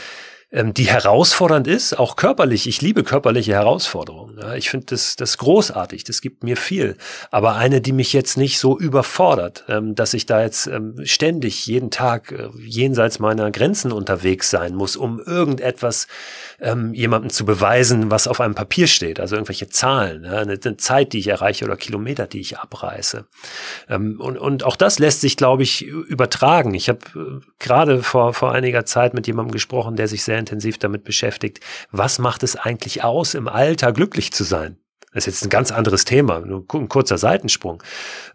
ähm, die herausfordernd ist, auch körperlich. Ich liebe körperliche Herausforderungen. Ja, ich finde das, das großartig, das gibt mir viel. Aber eine, die mich jetzt nicht so überfordert, ähm, dass ich da jetzt ähm, ständig jeden Tag äh, jenseits meiner Grenzen unterwegs sein muss, um irgendetwas ähm, jemandem zu beweisen, was auf einem Papier steht. Also irgendwelche Zahlen, ja, eine, eine Zeit, die ich erreiche oder Kilometer, die ich abreiße. Ähm, und, und auch das lässt sich, glaube ich, übertragen. Ich habe äh, gerade vor, vor einiger Zeit mit jemandem gesprochen, der sich sehr intensiv damit beschäftigt, was macht es eigentlich aus, im Alter glücklich zu sein? Das ist jetzt ein ganz anderes Thema, nur ein kurzer Seitensprung.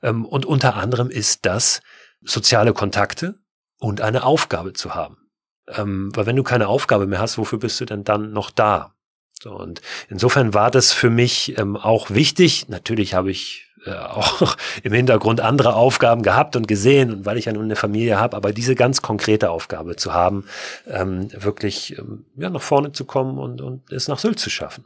Ähm, und unter anderem ist das soziale Kontakte und eine Aufgabe zu haben. Ähm, weil wenn du keine Aufgabe mehr hast, wofür bist du denn dann noch da? So, und insofern war das für mich ähm, auch wichtig. Natürlich habe ich äh, auch im Hintergrund andere Aufgaben gehabt und gesehen und weil ich ja nun eine Familie habe, aber diese ganz konkrete Aufgabe zu haben, ähm, wirklich ähm, ja, nach vorne zu kommen und, und es nach Sylt zu schaffen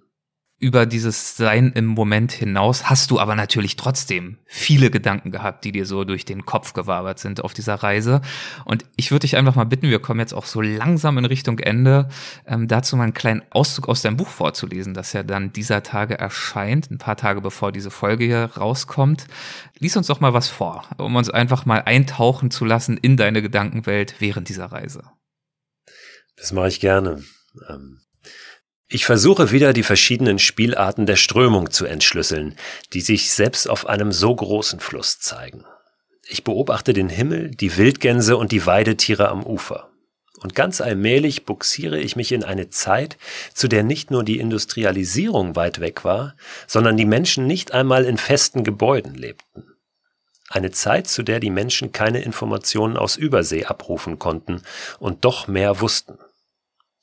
über dieses Sein im Moment hinaus hast du aber natürlich trotzdem viele Gedanken gehabt, die dir so durch den Kopf gewabert sind auf dieser Reise. Und ich würde dich einfach mal bitten, wir kommen jetzt auch so langsam in Richtung Ende, ähm, dazu mal einen kleinen Auszug aus deinem Buch vorzulesen, das ja dann dieser Tage erscheint, ein paar Tage bevor diese Folge hier rauskommt. Lies uns doch mal was vor, um uns einfach mal eintauchen zu lassen in deine Gedankenwelt während dieser Reise. Das mache ich gerne. Ähm ich versuche wieder die verschiedenen Spielarten der Strömung zu entschlüsseln, die sich selbst auf einem so großen Fluss zeigen. Ich beobachte den Himmel, die Wildgänse und die Weidetiere am Ufer. Und ganz allmählich buxiere ich mich in eine Zeit, zu der nicht nur die Industrialisierung weit weg war, sondern die Menschen nicht einmal in festen Gebäuden lebten. Eine Zeit, zu der die Menschen keine Informationen aus Übersee abrufen konnten und doch mehr wussten.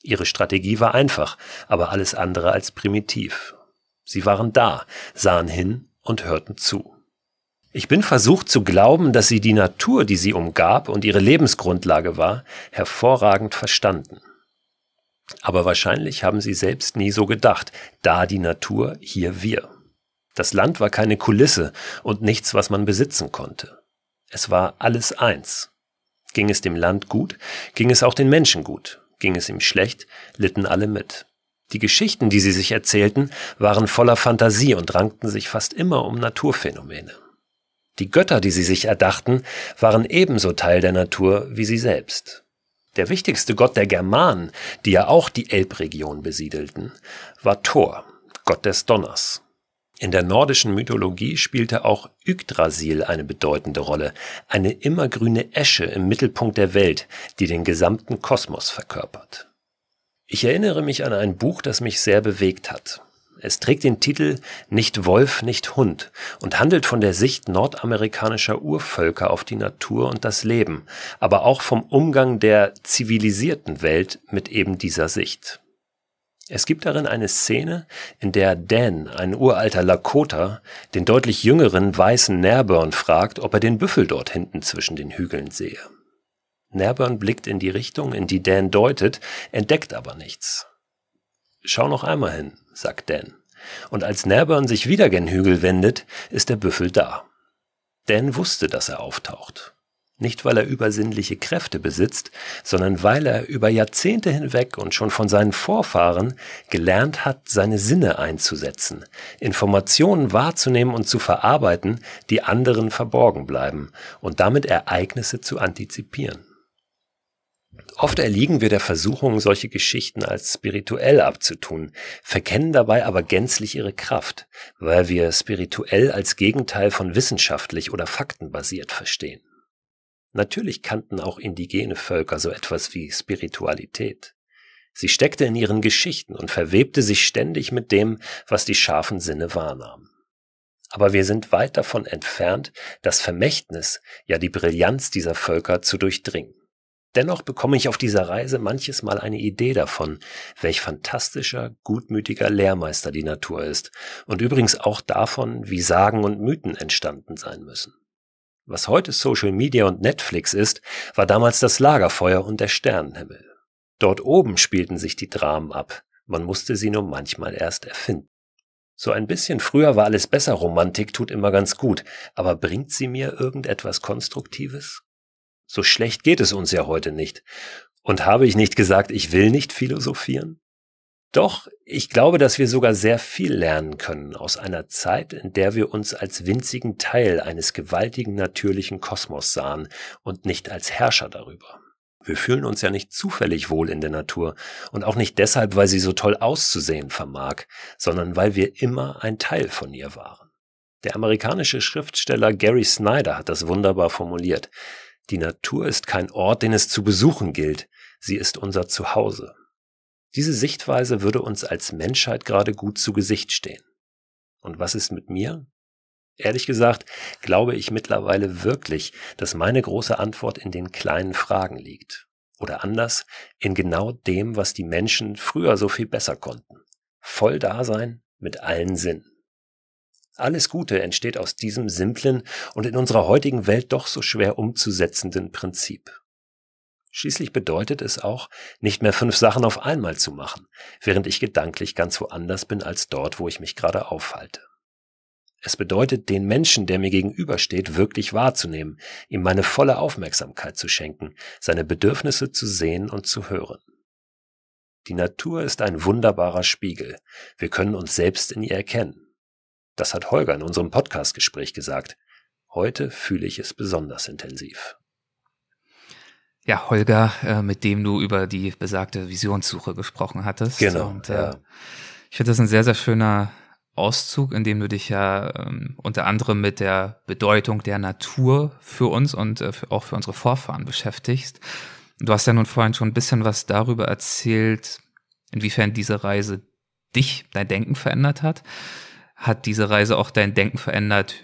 Ihre Strategie war einfach, aber alles andere als primitiv. Sie waren da, sahen hin und hörten zu. Ich bin versucht zu glauben, dass sie die Natur, die sie umgab und ihre Lebensgrundlage war, hervorragend verstanden. Aber wahrscheinlich haben sie selbst nie so gedacht, da die Natur, hier wir. Das Land war keine Kulisse und nichts, was man besitzen konnte. Es war alles eins. Ging es dem Land gut, ging es auch den Menschen gut. Ging es ihm schlecht, litten alle mit. Die Geschichten, die sie sich erzählten, waren voller Fantasie und rankten sich fast immer um Naturphänomene. Die Götter, die sie sich erdachten, waren ebenso Teil der Natur wie sie selbst. Der wichtigste Gott der Germanen, die ja auch die Elbregion besiedelten, war Thor, Gott des Donners. In der nordischen Mythologie spielte auch Yggdrasil eine bedeutende Rolle, eine immergrüne Esche im Mittelpunkt der Welt, die den gesamten Kosmos verkörpert. Ich erinnere mich an ein Buch, das mich sehr bewegt hat. Es trägt den Titel Nicht Wolf, nicht Hund und handelt von der Sicht nordamerikanischer Urvölker auf die Natur und das Leben, aber auch vom Umgang der zivilisierten Welt mit eben dieser Sicht. Es gibt darin eine Szene, in der Dan, ein uralter Lakota, den deutlich jüngeren weißen Nairburn fragt, ob er den Büffel dort hinten zwischen den Hügeln sehe. Nairburn blickt in die Richtung, in die Dan deutet, entdeckt aber nichts. Schau noch einmal hin, sagt Dan. Und als Nairburn sich wieder gen Hügel wendet, ist der Büffel da. Dan wusste, dass er auftaucht. Nicht, weil er übersinnliche Kräfte besitzt, sondern weil er über Jahrzehnte hinweg und schon von seinen Vorfahren gelernt hat, seine Sinne einzusetzen, Informationen wahrzunehmen und zu verarbeiten, die anderen verborgen bleiben und damit Ereignisse zu antizipieren. Oft erliegen wir der Versuchung, solche Geschichten als spirituell abzutun, verkennen dabei aber gänzlich ihre Kraft, weil wir spirituell als Gegenteil von wissenschaftlich oder faktenbasiert verstehen. Natürlich kannten auch indigene Völker so etwas wie Spiritualität. Sie steckte in ihren Geschichten und verwebte sich ständig mit dem, was die scharfen Sinne wahrnahmen. Aber wir sind weit davon entfernt, das Vermächtnis, ja die Brillanz dieser Völker zu durchdringen. Dennoch bekomme ich auf dieser Reise manches Mal eine Idee davon, welch fantastischer, gutmütiger Lehrmeister die Natur ist und übrigens auch davon, wie Sagen und Mythen entstanden sein müssen. Was heute Social Media und Netflix ist, war damals das Lagerfeuer und der Sternenhimmel. Dort oben spielten sich die Dramen ab, man musste sie nur manchmal erst erfinden. So ein bisschen früher war alles besser, Romantik tut immer ganz gut, aber bringt sie mir irgendetwas Konstruktives? So schlecht geht es uns ja heute nicht. Und habe ich nicht gesagt, ich will nicht philosophieren? Doch, ich glaube, dass wir sogar sehr viel lernen können aus einer Zeit, in der wir uns als winzigen Teil eines gewaltigen natürlichen Kosmos sahen und nicht als Herrscher darüber. Wir fühlen uns ja nicht zufällig wohl in der Natur und auch nicht deshalb, weil sie so toll auszusehen vermag, sondern weil wir immer ein Teil von ihr waren. Der amerikanische Schriftsteller Gary Snyder hat das wunderbar formuliert. Die Natur ist kein Ort, den es zu besuchen gilt, sie ist unser Zuhause. Diese Sichtweise würde uns als Menschheit gerade gut zu Gesicht stehen. Und was ist mit mir? Ehrlich gesagt glaube ich mittlerweile wirklich, dass meine große Antwort in den kleinen Fragen liegt. Oder anders, in genau dem, was die Menschen früher so viel besser konnten. Voll Dasein mit allen Sinnen. Alles Gute entsteht aus diesem simplen und in unserer heutigen Welt doch so schwer umzusetzenden Prinzip. Schließlich bedeutet es auch, nicht mehr fünf Sachen auf einmal zu machen, während ich gedanklich ganz woanders bin als dort, wo ich mich gerade aufhalte. Es bedeutet, den Menschen, der mir gegenübersteht, wirklich wahrzunehmen, ihm meine volle Aufmerksamkeit zu schenken, seine Bedürfnisse zu sehen und zu hören. Die Natur ist ein wunderbarer Spiegel. Wir können uns selbst in ihr erkennen. Das hat Holger in unserem Podcastgespräch gesagt. Heute fühle ich es besonders intensiv. Ja, Holger, äh, mit dem du über die besagte Visionssuche gesprochen hattest. Genau. Und, äh, ja. Ich finde das ein sehr, sehr schöner Auszug, in dem du dich ja ähm, unter anderem mit der Bedeutung der Natur für uns und äh, für, auch für unsere Vorfahren beschäftigst. Du hast ja nun vorhin schon ein bisschen was darüber erzählt, inwiefern diese Reise dich, dein Denken verändert hat. Hat diese Reise auch dein Denken verändert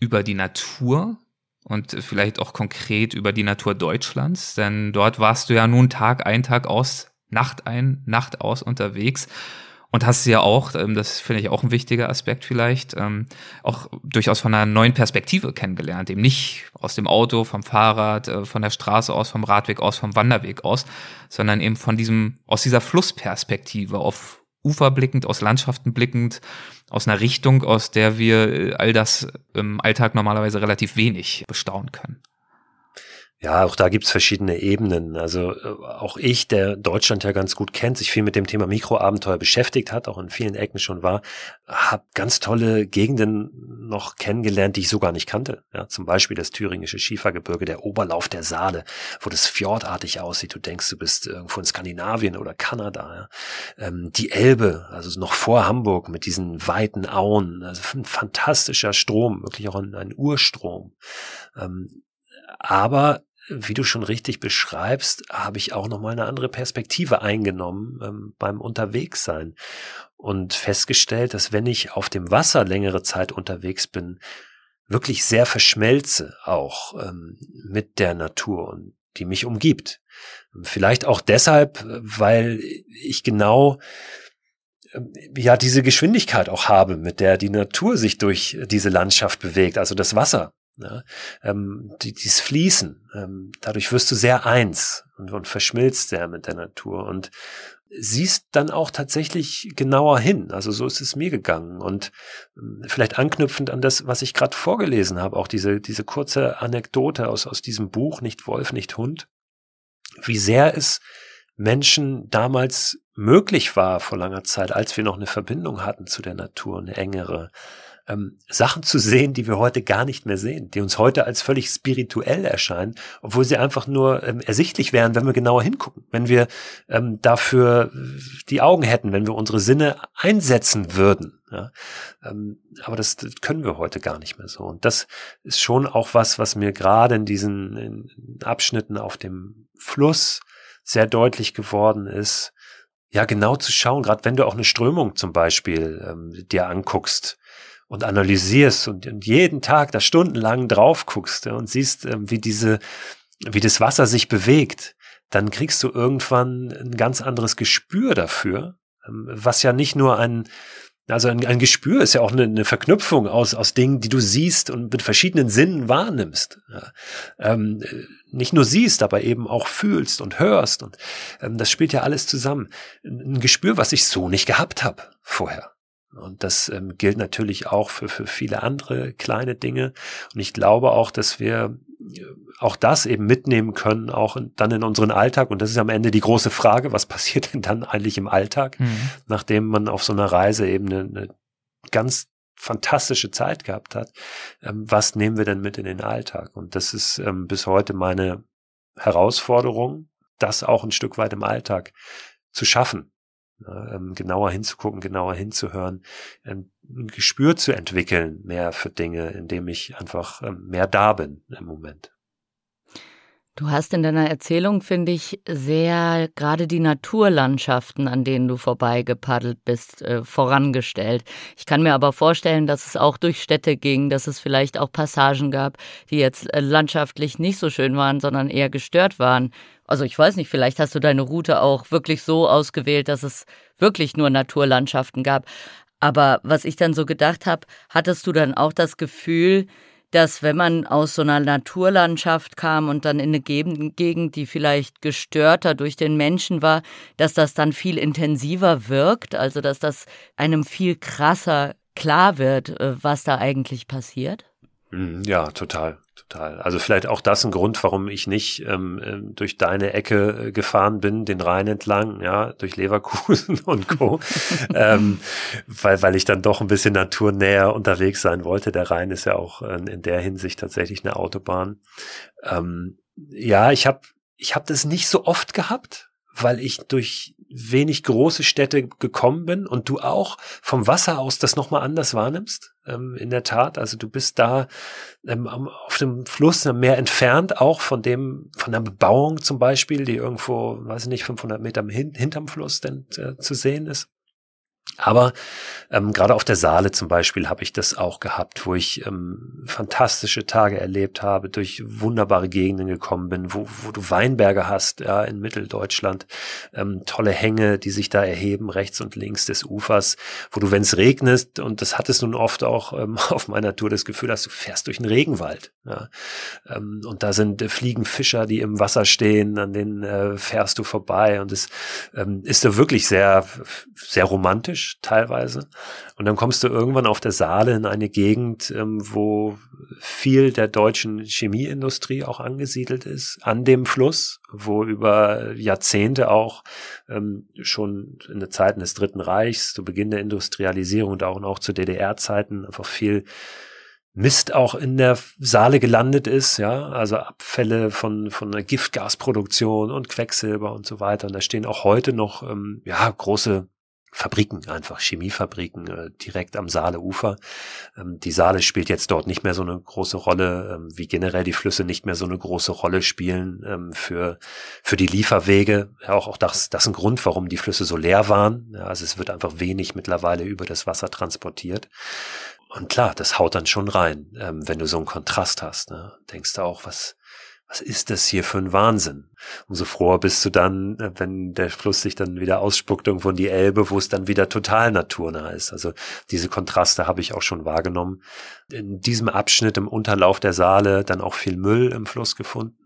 über die Natur? Und vielleicht auch konkret über die Natur Deutschlands, denn dort warst du ja nun Tag ein, Tag aus, Nacht ein, Nacht aus unterwegs und hast ja auch, ähm, das finde ich auch ein wichtiger Aspekt vielleicht, ähm, auch durchaus von einer neuen Perspektive kennengelernt, eben nicht aus dem Auto, vom Fahrrad, äh, von der Straße aus, vom Radweg aus, vom Wanderweg aus, sondern eben von diesem, aus dieser Flussperspektive auf Ufer blickend, aus Landschaften blickend, aus einer Richtung, aus der wir äh, all das im Alltag normalerweise relativ wenig bestaunen können. Ja, auch da gibt's verschiedene Ebenen. Also äh, auch ich, der Deutschland ja ganz gut kennt, sich viel mit dem Thema Mikroabenteuer beschäftigt hat, auch in vielen Ecken schon war, habe ganz tolle Gegenden noch kennengelernt, die ich so gar nicht kannte. Ja, zum Beispiel das thüringische Schiefergebirge, der Oberlauf der Saale, wo das fjordartig aussieht. Du denkst, du bist irgendwo in Skandinavien oder Kanada. Ja. Ähm, die Elbe, also noch vor Hamburg mit diesen weiten Auen, also ein fantastischer Strom, wirklich auch ein, ein Urstrom. Ähm, aber wie du schon richtig beschreibst, habe ich auch noch mal eine andere Perspektive eingenommen ähm, beim Unterwegssein und festgestellt, dass wenn ich auf dem Wasser längere Zeit unterwegs bin, wirklich sehr verschmelze auch ähm, mit der Natur und die mich umgibt. Vielleicht auch deshalb, weil ich genau ähm, ja diese Geschwindigkeit auch habe, mit der die Natur sich durch diese Landschaft bewegt, also das Wasser. Ja, ähm, die, dies Fließen, ähm, dadurch wirst du sehr eins und, und verschmilzt sehr mit der Natur und siehst dann auch tatsächlich genauer hin. Also so ist es mir gegangen. Und ähm, vielleicht anknüpfend an das, was ich gerade vorgelesen habe, auch diese, diese kurze Anekdote aus, aus diesem Buch, nicht Wolf, nicht Hund, wie sehr es Menschen damals möglich war vor langer Zeit, als wir noch eine Verbindung hatten zu der Natur, eine engere, ähm, Sachen zu sehen, die wir heute gar nicht mehr sehen, die uns heute als völlig spirituell erscheinen, obwohl sie einfach nur ähm, ersichtlich wären, wenn wir genauer hingucken, wenn wir ähm, dafür die Augen hätten, wenn wir unsere Sinne einsetzen würden. Ja? Ähm, aber das, das können wir heute gar nicht mehr so. Und das ist schon auch was, was mir gerade in diesen in Abschnitten auf dem Fluss sehr deutlich geworden ist, ja, genau zu schauen, gerade wenn du auch eine Strömung zum Beispiel ähm, dir anguckst, und analysierst und, und jeden Tag da stundenlang drauf guckst und siehst, äh, wie diese, wie das Wasser sich bewegt, dann kriegst du irgendwann ein ganz anderes Gespür dafür, ähm, was ja nicht nur ein, also ein, ein Gespür ist ja auch eine, eine, Verknüpfung aus, aus Dingen, die du siehst und mit verschiedenen Sinnen wahrnimmst. Ja. Ähm, nicht nur siehst, aber eben auch fühlst und hörst. Und ähm, das spielt ja alles zusammen. Ein Gespür, was ich so nicht gehabt habe vorher. Und das ähm, gilt natürlich auch für, für viele andere kleine Dinge. Und ich glaube auch, dass wir auch das eben mitnehmen können, auch in, dann in unseren Alltag. Und das ist am Ende die große Frage, was passiert denn dann eigentlich im Alltag, mhm. nachdem man auf so einer Reise eben eine, eine ganz fantastische Zeit gehabt hat. Ähm, was nehmen wir denn mit in den Alltag? Und das ist ähm, bis heute meine Herausforderung, das auch ein Stück weit im Alltag zu schaffen. Ähm, genauer hinzugucken, genauer hinzuhören, ähm, ein Gespür zu entwickeln mehr für Dinge, indem ich einfach ähm, mehr da bin im Moment. Du hast in deiner Erzählung, finde ich, sehr gerade die Naturlandschaften, an denen du vorbeigepaddelt bist, äh, vorangestellt. Ich kann mir aber vorstellen, dass es auch durch Städte ging, dass es vielleicht auch Passagen gab, die jetzt äh, landschaftlich nicht so schön waren, sondern eher gestört waren. Also ich weiß nicht, vielleicht hast du deine Route auch wirklich so ausgewählt, dass es wirklich nur Naturlandschaften gab. Aber was ich dann so gedacht habe, hattest du dann auch das Gefühl, dass wenn man aus so einer Naturlandschaft kam und dann in eine Gegend, die vielleicht gestörter durch den Menschen war, dass das dann viel intensiver wirkt, also dass das einem viel krasser klar wird, äh, was da eigentlich passiert? Mhm, ja, total total. Also vielleicht auch das ein Grund, warum ich nicht ähm, ähm, durch deine Ecke äh, gefahren bin, den Rhein entlang, ja, durch Leverkusen und Co. ähm, weil, weil ich dann doch ein bisschen naturnäher unterwegs sein wollte. Der Rhein ist ja auch äh, in der Hinsicht tatsächlich eine Autobahn. Ähm, ja, ich habe ich hab das nicht so oft gehabt, weil ich durch wenig große Städte gekommen bin und du auch vom Wasser aus das nochmal anders wahrnimmst. Ähm, in der Tat, also du bist da ähm, auf dem Fluss mehr entfernt, auch von dem, von der Bebauung zum Beispiel, die irgendwo, weiß ich nicht, 500 Meter hin, hinterm Fluss denn äh, zu sehen ist. Aber ähm, gerade auf der Saale zum Beispiel habe ich das auch gehabt, wo ich ähm, fantastische Tage erlebt habe, durch wunderbare Gegenden gekommen bin, wo, wo du Weinberge hast, ja, in Mitteldeutschland, ähm, tolle Hänge, die sich da erheben, rechts und links des Ufers, wo du, wenn es regnet, und das hattest nun oft auch ähm, auf meiner Tour das Gefühl, dass du fährst durch einen Regenwald. Ja, ähm, und da sind äh, Fliegenfischer, die im Wasser stehen, an denen äh, fährst du vorbei und es ähm, ist da wirklich sehr, sehr romantisch Englisch teilweise. Und dann kommst du irgendwann auf der Saale in eine Gegend, ähm, wo viel der deutschen Chemieindustrie auch angesiedelt ist, an dem Fluss, wo über Jahrzehnte auch ähm, schon in den Zeiten des Dritten Reichs, zu Beginn der Industrialisierung und auch, und auch zu DDR-Zeiten einfach viel Mist auch in der Saale gelandet ist, ja, also Abfälle von, von der Giftgasproduktion und Quecksilber und so weiter. Und da stehen auch heute noch, ähm, ja, große Fabriken, einfach Chemiefabriken äh, direkt am Saaleufer. Ähm, die Saale spielt jetzt dort nicht mehr so eine große Rolle, ähm, wie generell die Flüsse nicht mehr so eine große Rolle spielen ähm, für, für die Lieferwege. Auch, auch das, das ist ein Grund, warum die Flüsse so leer waren. Also es wird einfach wenig mittlerweile über das Wasser transportiert. Und klar, das haut dann schon rein, wenn du so einen Kontrast hast. Ne? Denkst du auch, was, was ist das hier für ein Wahnsinn? Umso froher bist du dann, äh, wenn der Fluss sich dann wieder ausspuckt irgendwo in die Elbe, wo es dann wieder total naturnah ist. Also diese Kontraste habe ich auch schon wahrgenommen. In diesem Abschnitt im Unterlauf der Saale dann auch viel Müll im Fluss gefunden,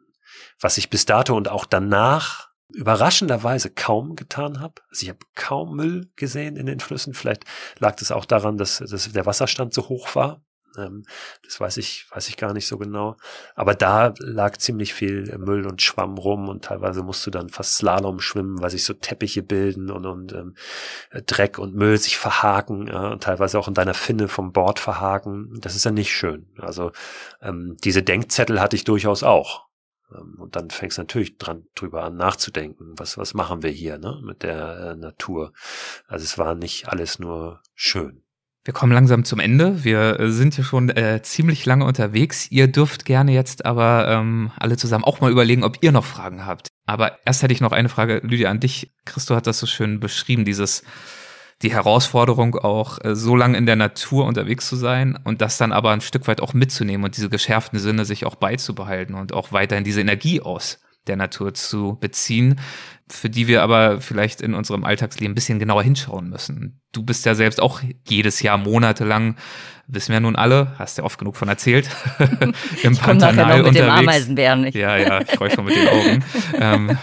was ich bis dato und auch danach überraschenderweise kaum getan habe. Also ich habe kaum Müll gesehen in den Flüssen. Vielleicht lag das auch daran, dass, dass der Wasserstand so hoch war. Ähm, das weiß ich, weiß ich gar nicht so genau. Aber da lag ziemlich viel Müll und Schwamm rum und teilweise musst du dann fast Slalom schwimmen, weil sich so Teppiche bilden und, und ähm, Dreck und Müll sich verhaken ja, und teilweise auch in deiner Finne vom Bord verhaken. Das ist ja nicht schön. Also ähm, diese Denkzettel hatte ich durchaus auch. Ähm, und dann fängst du natürlich dran drüber an nachzudenken, was, was machen wir hier ne, mit der äh, Natur. Also es war nicht alles nur schön. Wir kommen langsam zum Ende. Wir äh, sind ja schon äh, ziemlich lange unterwegs. Ihr dürft gerne jetzt aber ähm, alle zusammen auch mal überlegen, ob ihr noch Fragen habt. Aber erst hätte ich noch eine Frage, Lydia, an dich. Christo hat das so schön beschrieben, dieses die Herausforderung auch äh, so lange in der Natur unterwegs zu sein und das dann aber ein Stück weit auch mitzunehmen und diese geschärften Sinne sich auch beizubehalten und auch weiterhin diese Energie aus der Natur zu beziehen, für die wir aber vielleicht in unserem Alltagsleben ein bisschen genauer hinschauen müssen. Du bist ja selbst auch jedes Jahr monatelang, wissen wir nun alle, hast ja oft genug von erzählt, im ich Pantanal mit unterwegs. Dem Ameisenbären nicht. Ja, ja, ich freue schon mit den Augen. ähm,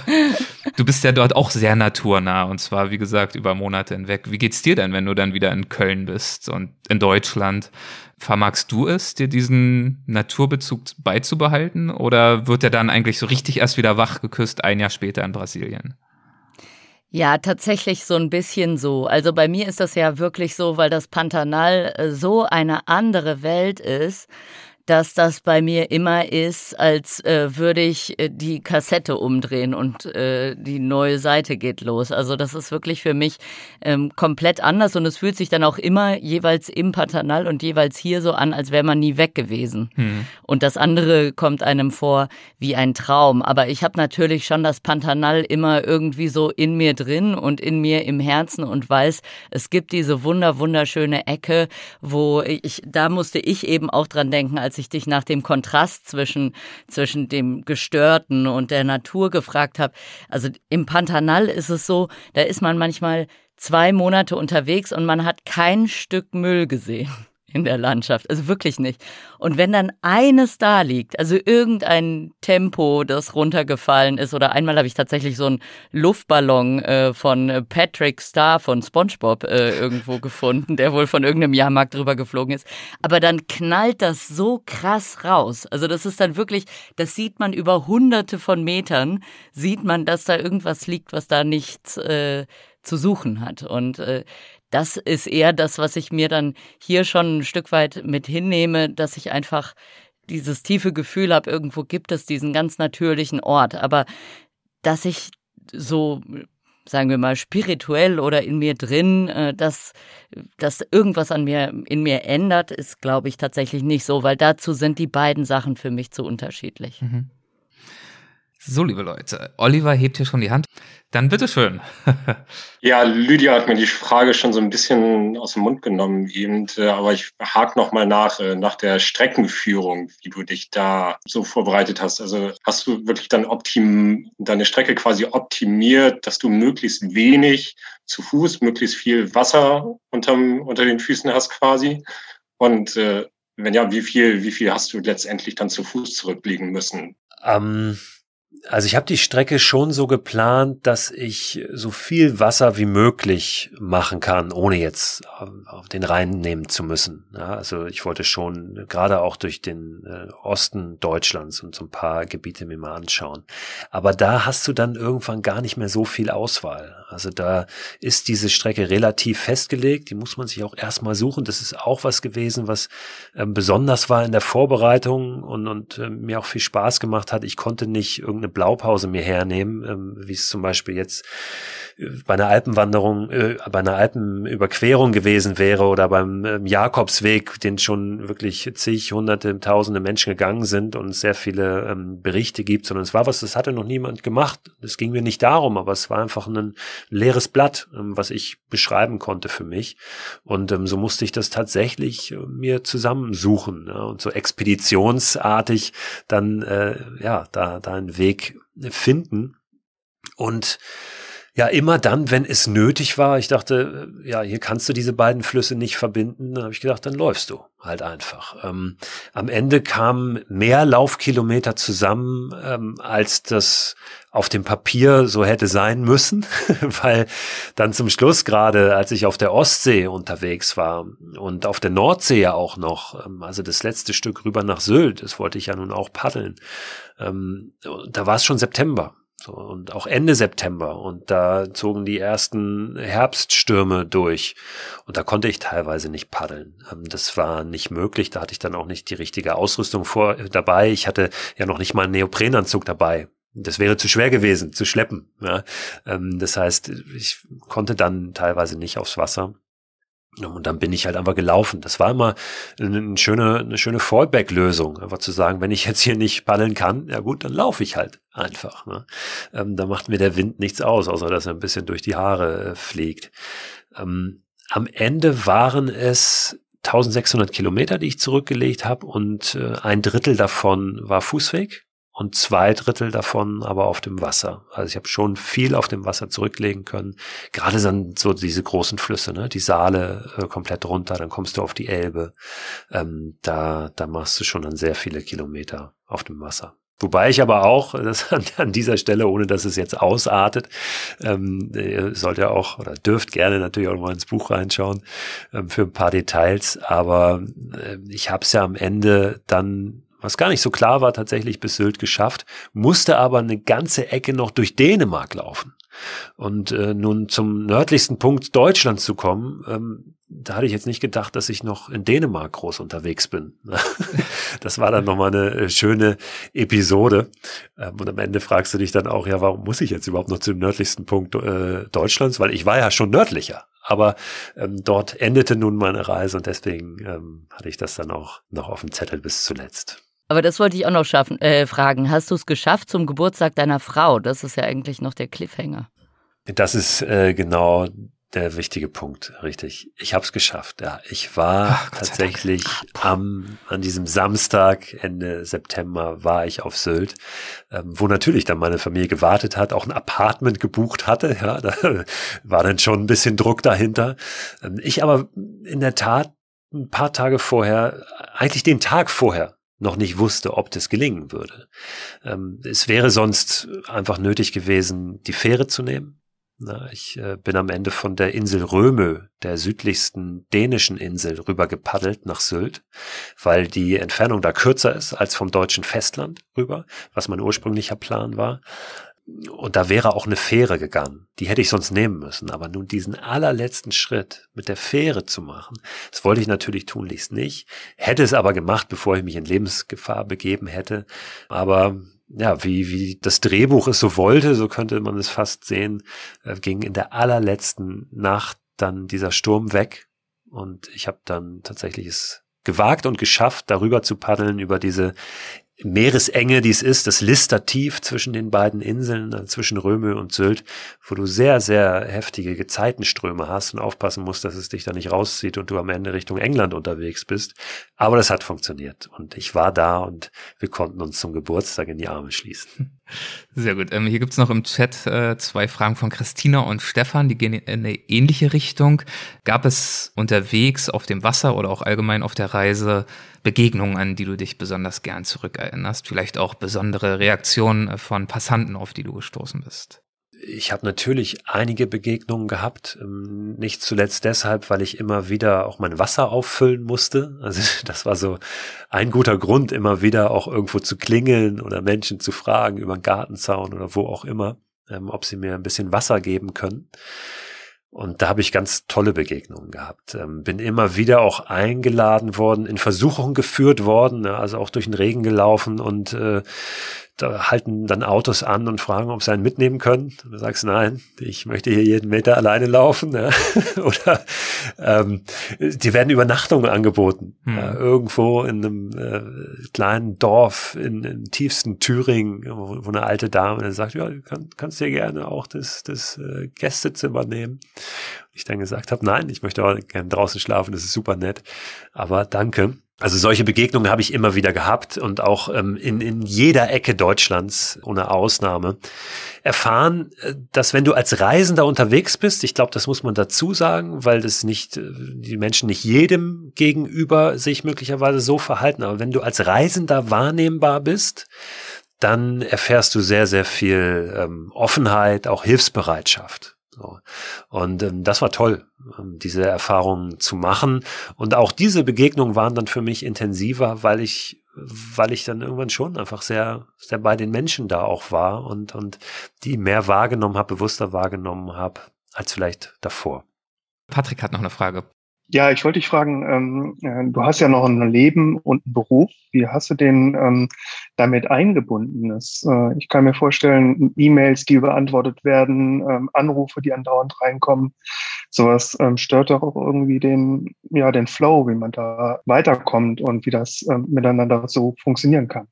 Du bist ja dort auch sehr naturnah und zwar, wie gesagt, über Monate hinweg. Wie geht's dir denn, wenn du dann wieder in Köln bist und in Deutschland? Vermagst du es, dir diesen Naturbezug beizubehalten oder wird er dann eigentlich so richtig erst wieder wach geküsst ein Jahr später in Brasilien? Ja, tatsächlich so ein bisschen so. Also bei mir ist das ja wirklich so, weil das Pantanal äh, so eine andere Welt ist dass das bei mir immer ist, als äh, würde ich äh, die Kassette umdrehen und äh, die neue Seite geht los. Also das ist wirklich für mich ähm, komplett anders und es fühlt sich dann auch immer jeweils im Paternal und jeweils hier so an, als wäre man nie weg gewesen. Hm. Und das andere kommt einem vor wie ein Traum. Aber ich habe natürlich schon das Pantanal immer irgendwie so in mir drin und in mir im Herzen und weiß, es gibt diese wunder wunderschöne Ecke, wo ich, da musste ich eben auch dran denken, als als ich dich nach dem Kontrast zwischen, zwischen dem Gestörten und der Natur gefragt habe. Also im Pantanal ist es so, da ist man manchmal zwei Monate unterwegs und man hat kein Stück Müll gesehen in der Landschaft. Also wirklich nicht. Und wenn dann eines da liegt, also irgendein Tempo, das runtergefallen ist, oder einmal habe ich tatsächlich so einen Luftballon äh, von Patrick Star von SpongeBob äh, irgendwo gefunden, der wohl von irgendeinem Jahrmarkt drüber geflogen ist. Aber dann knallt das so krass raus. Also das ist dann wirklich, das sieht man über hunderte von Metern, sieht man, dass da irgendwas liegt, was da nichts äh, zu suchen hat. Und äh, das ist eher das, was ich mir dann hier schon ein Stück weit mit hinnehme, dass ich einfach dieses tiefe Gefühl habe, irgendwo gibt es diesen ganz natürlichen Ort. Aber dass ich so sagen wir mal, spirituell oder in mir drin, äh, dass, dass irgendwas an mir, in mir ändert, ist, glaube ich, tatsächlich nicht so, weil dazu sind die beiden Sachen für mich zu unterschiedlich. Mhm. So, liebe Leute, Oliver hebt hier schon die Hand. Dann bitteschön. ja, Lydia hat mir die Frage schon so ein bisschen aus dem Mund genommen eben, äh, aber ich hake nochmal nach, äh, nach der Streckenführung, wie du dich da so vorbereitet hast. Also hast du wirklich dann optim, deine Strecke quasi optimiert, dass du möglichst wenig zu Fuß, möglichst viel Wasser unterm, unter den Füßen hast quasi? Und äh, wenn ja, wie viel, wie viel hast du letztendlich dann zu Fuß zurücklegen müssen? Ähm also ich habe die Strecke schon so geplant, dass ich so viel Wasser wie möglich machen kann, ohne jetzt auf den Rhein nehmen zu müssen. Ja, also ich wollte schon gerade auch durch den äh, Osten Deutschlands und so ein paar Gebiete mir mal anschauen. Aber da hast du dann irgendwann gar nicht mehr so viel Auswahl. Also da ist diese Strecke relativ festgelegt, die muss man sich auch erstmal suchen. Das ist auch was gewesen, was äh, besonders war in der Vorbereitung und, und äh, mir auch viel Spaß gemacht hat. Ich konnte nicht irgendeine Blaupause mir hernehmen, ähm, wie es zum Beispiel jetzt bei einer Alpenwanderung, äh, bei einer Alpenüberquerung gewesen wäre oder beim ähm, Jakobsweg, den schon wirklich zig, hunderte, tausende Menschen gegangen sind und sehr viele ähm, Berichte gibt, sondern es war was, das hatte noch niemand gemacht. Es ging mir nicht darum, aber es war einfach ein leeres Blatt, ähm, was ich beschreiben konnte für mich. Und ähm, so musste ich das tatsächlich äh, mir zusammensuchen ja, und so expeditionsartig dann äh, ja da da einen Weg finden. Und ja, immer dann, wenn es nötig war, ich dachte, äh, ja, hier kannst du diese beiden Flüsse nicht verbinden, dann habe ich gedacht, dann läufst du halt einfach. Ähm, am Ende kamen mehr Laufkilometer zusammen, ähm, als das auf dem Papier so hätte sein müssen, weil dann zum Schluss gerade, als ich auf der Ostsee unterwegs war und auf der Nordsee ja auch noch, ähm, also das letzte Stück rüber nach Sylt, das wollte ich ja nun auch paddeln, ähm, da war es schon September. So, und auch Ende September. Und da zogen die ersten Herbststürme durch. Und da konnte ich teilweise nicht paddeln. Ähm, das war nicht möglich. Da hatte ich dann auch nicht die richtige Ausrüstung vor, äh, dabei. Ich hatte ja noch nicht mal einen Neoprenanzug dabei. Das wäre zu schwer gewesen, zu schleppen. Ja. Ähm, das heißt, ich konnte dann teilweise nicht aufs Wasser. Und dann bin ich halt einfach gelaufen. Das war immer eine schöne, eine schöne Fallback-Lösung. Einfach zu sagen, wenn ich jetzt hier nicht paddeln kann, ja gut, dann laufe ich halt einfach. Ne? Ähm, da macht mir der Wind nichts aus, außer dass er ein bisschen durch die Haare äh, fliegt. Ähm, am Ende waren es 1600 Kilometer, die ich zurückgelegt habe und äh, ein Drittel davon war Fußweg und zwei Drittel davon aber auf dem Wasser. Also ich habe schon viel auf dem Wasser zurücklegen können. Gerade dann so diese großen Flüsse, ne? die Saale äh, komplett runter, dann kommst du auf die Elbe. Ähm, da, da machst du schon dann sehr viele Kilometer auf dem Wasser. Wobei ich aber auch, das an, an, dieser Stelle, ohne dass es jetzt ausartet, ähm, ihr sollt ja auch oder dürft gerne natürlich auch mal ins Buch reinschauen ähm, für ein paar Details. Aber äh, ich habe es ja am Ende dann, was gar nicht so klar war, tatsächlich bis Sylt geschafft, musste aber eine ganze Ecke noch durch Dänemark laufen. Und äh, nun zum nördlichsten Punkt Deutschlands zu kommen, ähm, da hatte ich jetzt nicht gedacht, dass ich noch in Dänemark groß unterwegs bin. das war dann nochmal eine äh, schöne Episode. Ähm, und am Ende fragst du dich dann auch, ja, warum muss ich jetzt überhaupt noch zum nördlichsten Punkt äh, Deutschlands? Weil ich war ja schon nördlicher. Aber ähm, dort endete nun meine Reise und deswegen ähm, hatte ich das dann auch noch auf dem Zettel bis zuletzt. Aber das wollte ich auch noch schaffen, äh, fragen. Hast du es geschafft zum Geburtstag deiner Frau? Das ist ja eigentlich noch der Cliffhanger. Das ist äh, genau der wichtige Punkt, richtig. Ich habe es geschafft. Ja, ich war Ach, tatsächlich am an diesem Samstag Ende September war ich auf Sylt, ähm, wo natürlich dann meine Familie gewartet hat, auch ein Apartment gebucht hatte. Ja, da war dann schon ein bisschen Druck dahinter. Ähm, ich aber in der Tat ein paar Tage vorher, eigentlich den Tag vorher noch nicht wusste, ob das gelingen würde. Ähm, es wäre sonst einfach nötig gewesen, die Fähre zu nehmen na, ich äh, bin am Ende von der Insel Römö, der südlichsten dänischen Insel, rüber gepaddelt nach Sylt, weil die Entfernung da kürzer ist als vom deutschen Festland rüber, was mein ursprünglicher Plan war. Und da wäre auch eine Fähre gegangen. Die hätte ich sonst nehmen müssen. Aber nun diesen allerletzten Schritt mit der Fähre zu machen, das wollte ich natürlich tunlichst nicht. Hätte es aber gemacht, bevor ich mich in Lebensgefahr begeben hätte. Aber ja, wie, wie das Drehbuch es so wollte, so könnte man es fast sehen, äh, ging in der allerletzten Nacht dann dieser Sturm weg. Und ich habe dann tatsächlich es gewagt und geschafft, darüber zu paddeln, über diese Meeresenge, die es ist, das Listertief zwischen den beiden Inseln, also zwischen Röme und Sylt, wo du sehr, sehr heftige Gezeitenströme hast und aufpassen musst, dass es dich da nicht rauszieht und du am Ende Richtung England unterwegs bist. Aber das hat funktioniert und ich war da und wir konnten uns zum Geburtstag in die Arme schließen. Sehr gut. Ähm, hier gibt's noch im Chat äh, zwei Fragen von Christina und Stefan, die gehen in eine ähnliche Richtung. Gab es unterwegs auf dem Wasser oder auch allgemein auf der Reise Begegnungen, an die du dich besonders gern zurückerinnerst? Vielleicht auch besondere Reaktionen äh, von Passanten, auf die du gestoßen bist? Ich habe natürlich einige Begegnungen gehabt, ähm, nicht zuletzt deshalb, weil ich immer wieder auch mein Wasser auffüllen musste. Also das war so ein guter Grund, immer wieder auch irgendwo zu klingeln oder Menschen zu fragen über einen Gartenzaun oder wo auch immer, ähm, ob sie mir ein bisschen Wasser geben können. Und da habe ich ganz tolle Begegnungen gehabt. Ähm, bin immer wieder auch eingeladen worden, in Versuchung geführt worden, ne, also auch durch den Regen gelaufen und äh, da halten dann Autos an und fragen, ob sie einen mitnehmen können. Und du sagst, nein, ich möchte hier jeden Meter alleine laufen. Ja. Oder ähm, die werden Übernachtungen angeboten. Hm. Ja, irgendwo in einem äh, kleinen Dorf in, im tiefsten Thüringen, wo, wo eine alte Dame sagt, ja, du kann, kannst dir gerne auch das, das äh, Gästezimmer nehmen. ich dann gesagt habe, nein, ich möchte auch gerne draußen schlafen, das ist super nett. Aber danke. Also solche Begegnungen habe ich immer wieder gehabt und auch ähm, in, in jeder Ecke Deutschlands, ohne Ausnahme, erfahren, äh, dass wenn du als Reisender unterwegs bist, ich glaube, das muss man dazu sagen, weil das nicht, äh, die Menschen nicht jedem gegenüber sich möglicherweise so verhalten, aber wenn du als Reisender wahrnehmbar bist, dann erfährst du sehr, sehr viel ähm, Offenheit, auch Hilfsbereitschaft. So. Und ähm, das war toll, ähm, diese Erfahrungen zu machen. Und auch diese Begegnungen waren dann für mich intensiver, weil ich, weil ich dann irgendwann schon einfach sehr, sehr bei den Menschen da auch war und, und die mehr wahrgenommen habe, bewusster wahrgenommen habe, als vielleicht davor. Patrick hat noch eine Frage. Ja, ich wollte dich fragen, ähm, äh, du hast ja noch ein Leben und einen Beruf. Wie hast du den ähm, damit eingebunden? Das, äh, ich kann mir vorstellen, E-Mails, die beantwortet werden, ähm, Anrufe, die andauernd reinkommen, sowas ähm, stört doch auch irgendwie den, ja, den Flow, wie man da weiterkommt und wie das ähm, miteinander so funktionieren kann.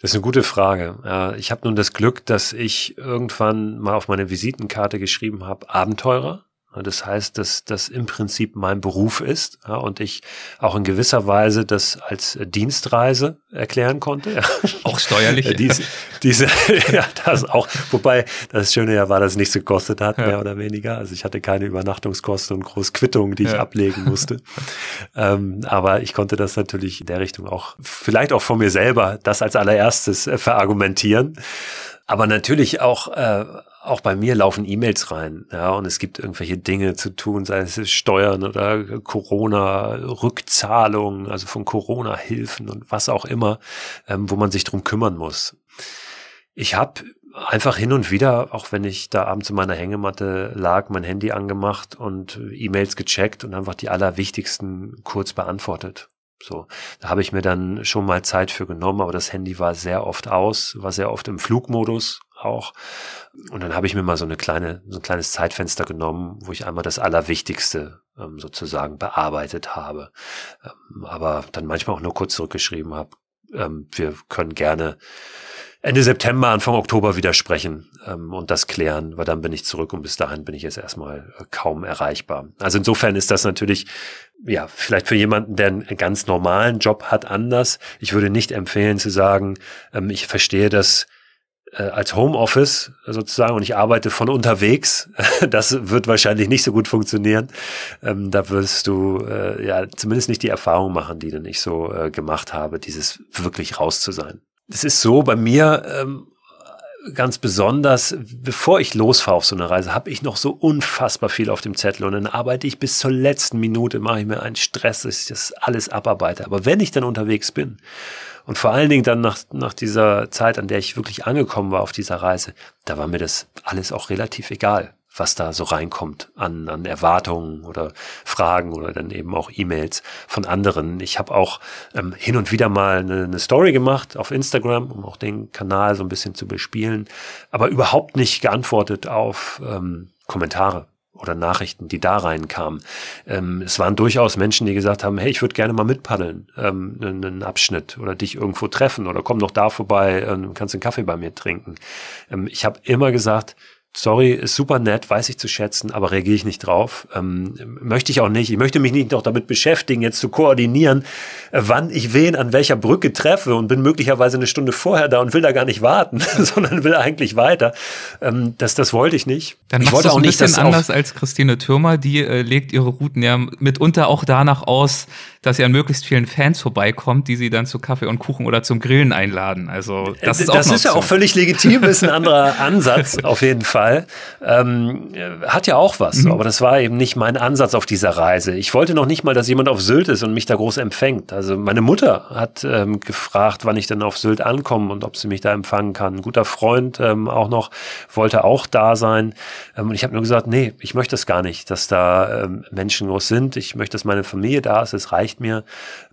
Das ist eine gute Frage. Ich habe nun das Glück, dass ich irgendwann mal auf meine Visitenkarte geschrieben habe, Abenteurer Das heißt, dass das im Prinzip mein Beruf ist ja, und ich auch in gewisser Weise das als Dienstreise erklären konnte. Ja. Auch steuerlich. diese, diese, ja, das auch. Wobei das Schöne ja war, dass es nichts gekostet hat, ja. mehr oder weniger. Also ich hatte keine Übernachtungskosten und große Quittungen, die ich ablegen musste. ähm, aber ich konnte das natürlich in der Richtung auch, vielleicht auch von mir selber, das als allererstes äh, verargumentieren. Aber natürlich auch äh, auch bei mir laufen E-Mails rein, ja, und es gibt irgendwelche Dinge zu tun, sei es Steuern oder Corona-Rückzahlungen, also von Corona-Hilfen und was auch immer, ähm, wo man sich drum kümmern muss. Ich habe einfach hin und wieder, auch wenn ich da abends in meiner Hängematte lag, mein Handy angemacht und E-Mails gecheckt und einfach die allerwichtigsten kurz beantwortet. So, da habe ich mir dann schon mal Zeit für genommen, aber das Handy war sehr oft aus, war sehr oft im Flugmodus auch. Und dann habe ich mir mal so eine kleine, so ein kleines Zeitfenster genommen, wo ich einmal das Allerwichtigste ähm, sozusagen bearbeitet habe. Ähm, aber dann manchmal auch nur kurz zurückgeschrieben habe, ähm, wir können gerne Ende September, Anfang Oktober wieder sprechen ähm, und das klären, weil dann bin ich zurück und bis dahin bin ich jetzt erstmal äh, kaum erreichbar. Also insofern ist das natürlich, ja, vielleicht für jemanden, der einen ganz normalen Job hat, anders. Ich würde nicht empfehlen zu sagen, ähm, ich verstehe das als Homeoffice sozusagen und ich arbeite von unterwegs. Das wird wahrscheinlich nicht so gut funktionieren. Ähm, da wirst du äh, ja zumindest nicht die Erfahrung machen, die dann ich so äh, gemacht habe, dieses wirklich raus zu sein. Es ist so bei mir ähm, ganz besonders, bevor ich losfahre auf so eine Reise, habe ich noch so unfassbar viel auf dem Zettel und dann arbeite ich bis zur letzten Minute, mache ich mir einen Stress, dass ich das alles abarbeite. Aber wenn ich dann unterwegs bin und vor allen Dingen dann nach, nach dieser Zeit, an der ich wirklich angekommen war auf dieser Reise, da war mir das alles auch relativ egal was da so reinkommt an, an Erwartungen oder Fragen oder dann eben auch E-Mails von anderen. Ich habe auch ähm, hin und wieder mal eine, eine Story gemacht auf Instagram, um auch den Kanal so ein bisschen zu bespielen, aber überhaupt nicht geantwortet auf ähm, Kommentare oder Nachrichten, die da reinkamen. Ähm, es waren durchaus Menschen, die gesagt haben, hey, ich würde gerne mal mitpaddeln, ähm, einen, Abschnitt oder dich irgendwo treffen oder komm doch da vorbei, ähm, kannst einen Kaffee bei mir trinken. Ähm, ich habe immer gesagt, sorry, ist super nett, weiß ich zu schätzen, aber reagiere ich nicht drauf. Ähm, möchte ich auch nicht. Ich möchte mich nicht noch damit beschäftigen, jetzt zu koordinieren, wann ich wen an welcher Brücke treffe und bin möglicherweise eine Stunde vorher da und will da gar nicht warten, sondern will eigentlich weiter. Ähm, das, das wollte ich nicht. Dann ich wollte auch ein nicht, bisschen anders als Christine Türmer, die äh, legt ihre Routen ja mitunter auch danach aus, dass sie an möglichst vielen Fans vorbeikommt, die sie dann zu Kaffee und Kuchen oder zum Grillen einladen. Also das ist, auch das ist ja auch völlig legitim, ist ein anderer Ansatz auf jeden Fall. Ähm, hat ja auch was, mhm. aber das war eben nicht mein Ansatz auf dieser Reise. Ich wollte noch nicht mal, dass jemand auf Sylt ist und mich da groß empfängt. Also meine Mutter hat ähm, gefragt, wann ich denn auf Sylt ankomme und ob sie mich da empfangen kann. Ein guter Freund ähm, auch noch wollte auch da sein. Ähm, und ich habe nur gesagt, nee, ich möchte es gar nicht, dass da ähm, Menschen groß sind. Ich möchte, dass meine Familie da ist. Es reicht reicht mir.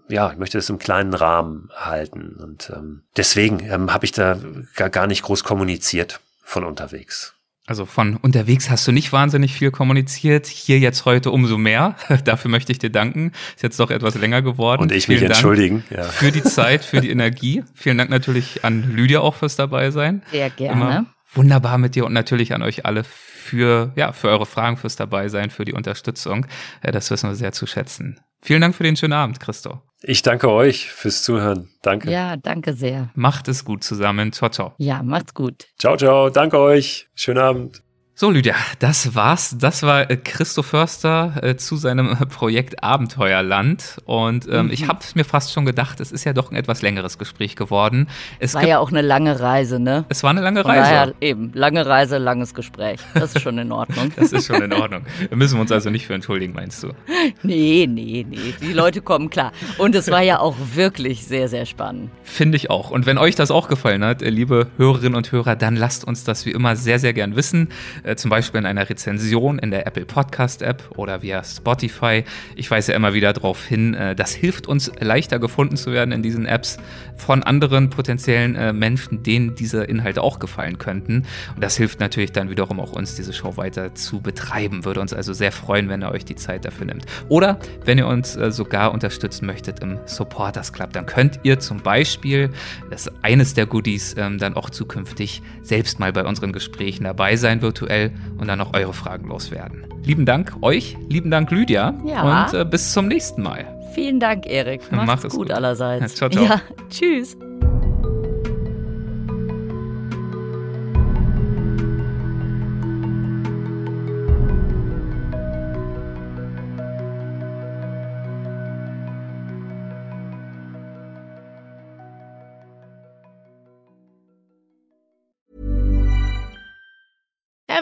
Ja, ich möchte das im kleinen Rahmen halten. Und ähm, deswegen ähm, habe ich da gar, gar nicht groß kommuniziert von unterwegs. Also von unterwegs hast du nicht wahnsinnig viel kommuniziert. Hier jetzt heute umso mehr. Dafür möchte ich dir danken. Ist jetzt doch etwas länger geworden. Und ich Vielen mich entschuldigen. Ja. Für die Zeit, für die Energie. Vielen Dank natürlich an Lydia auch fürs dabei sein. Sehr gerne. Immer wunderbar mit dir und natürlich an euch alle für, ja, für eure Fragen, fürs dabei sein, für die Unterstützung. Das wissen wir sehr zu schätzen. Vielen Dank für den schönen Abend, Christo. Ich danke euch fürs Zuhören. Danke. Ja, danke sehr. Macht es gut zusammen. Ciao, ciao. Ja, macht's gut. Ciao, ciao. Danke euch. Schönen Abend. So, Lydia, das war's. Das war äh, Christo Förster äh, zu seinem Projekt Abenteuerland. Und ähm, mhm. ich habe mir fast schon gedacht, es ist ja doch ein etwas längeres Gespräch geworden. Es war ja auch eine lange Reise, ne? Es war eine lange Reise. Daher eben, lange Reise, langes Gespräch. Das ist schon in Ordnung. das ist schon in Ordnung. Wir müssen uns also nicht für entschuldigen, meinst du? Nee, nee, nee. Die Leute kommen klar. Und es war ja auch wirklich sehr, sehr spannend. Finde ich auch. Und wenn euch das auch gefallen hat, äh, liebe Hörerinnen und Hörer, dann lasst uns das wie immer sehr, sehr gern wissen äh, zum Beispiel in einer Rezension in der Apple Podcast App oder via Spotify. Ich weise immer wieder darauf hin, äh, das hilft uns leichter gefunden zu werden in diesen Apps von anderen potenziellen äh, Menschen, denen diese Inhalte auch gefallen könnten. Und das hilft natürlich dann wiederum auch uns, diese Show weiter zu betreiben. Würde uns also sehr freuen, wenn ihr euch die Zeit dafür nimmt. Oder wenn ihr uns sogar unterstützen möchtet im Supporters Club, dann könnt ihr zum Beispiel, das ist eines der Goodies, ähm, dann auch zukünftig selbst mal bei unseren Gesprächen dabei sein virtuell aktuell und dann auch eure Fragen loswerden. Lieben Dank euch, lieben Dank Lydia Ja. und äh, bis zum nächsten Mal. Vielen Dank, Erik. Macht's Macht gut, gut. allerseits. Ciao, ciao. Ja, tschüss.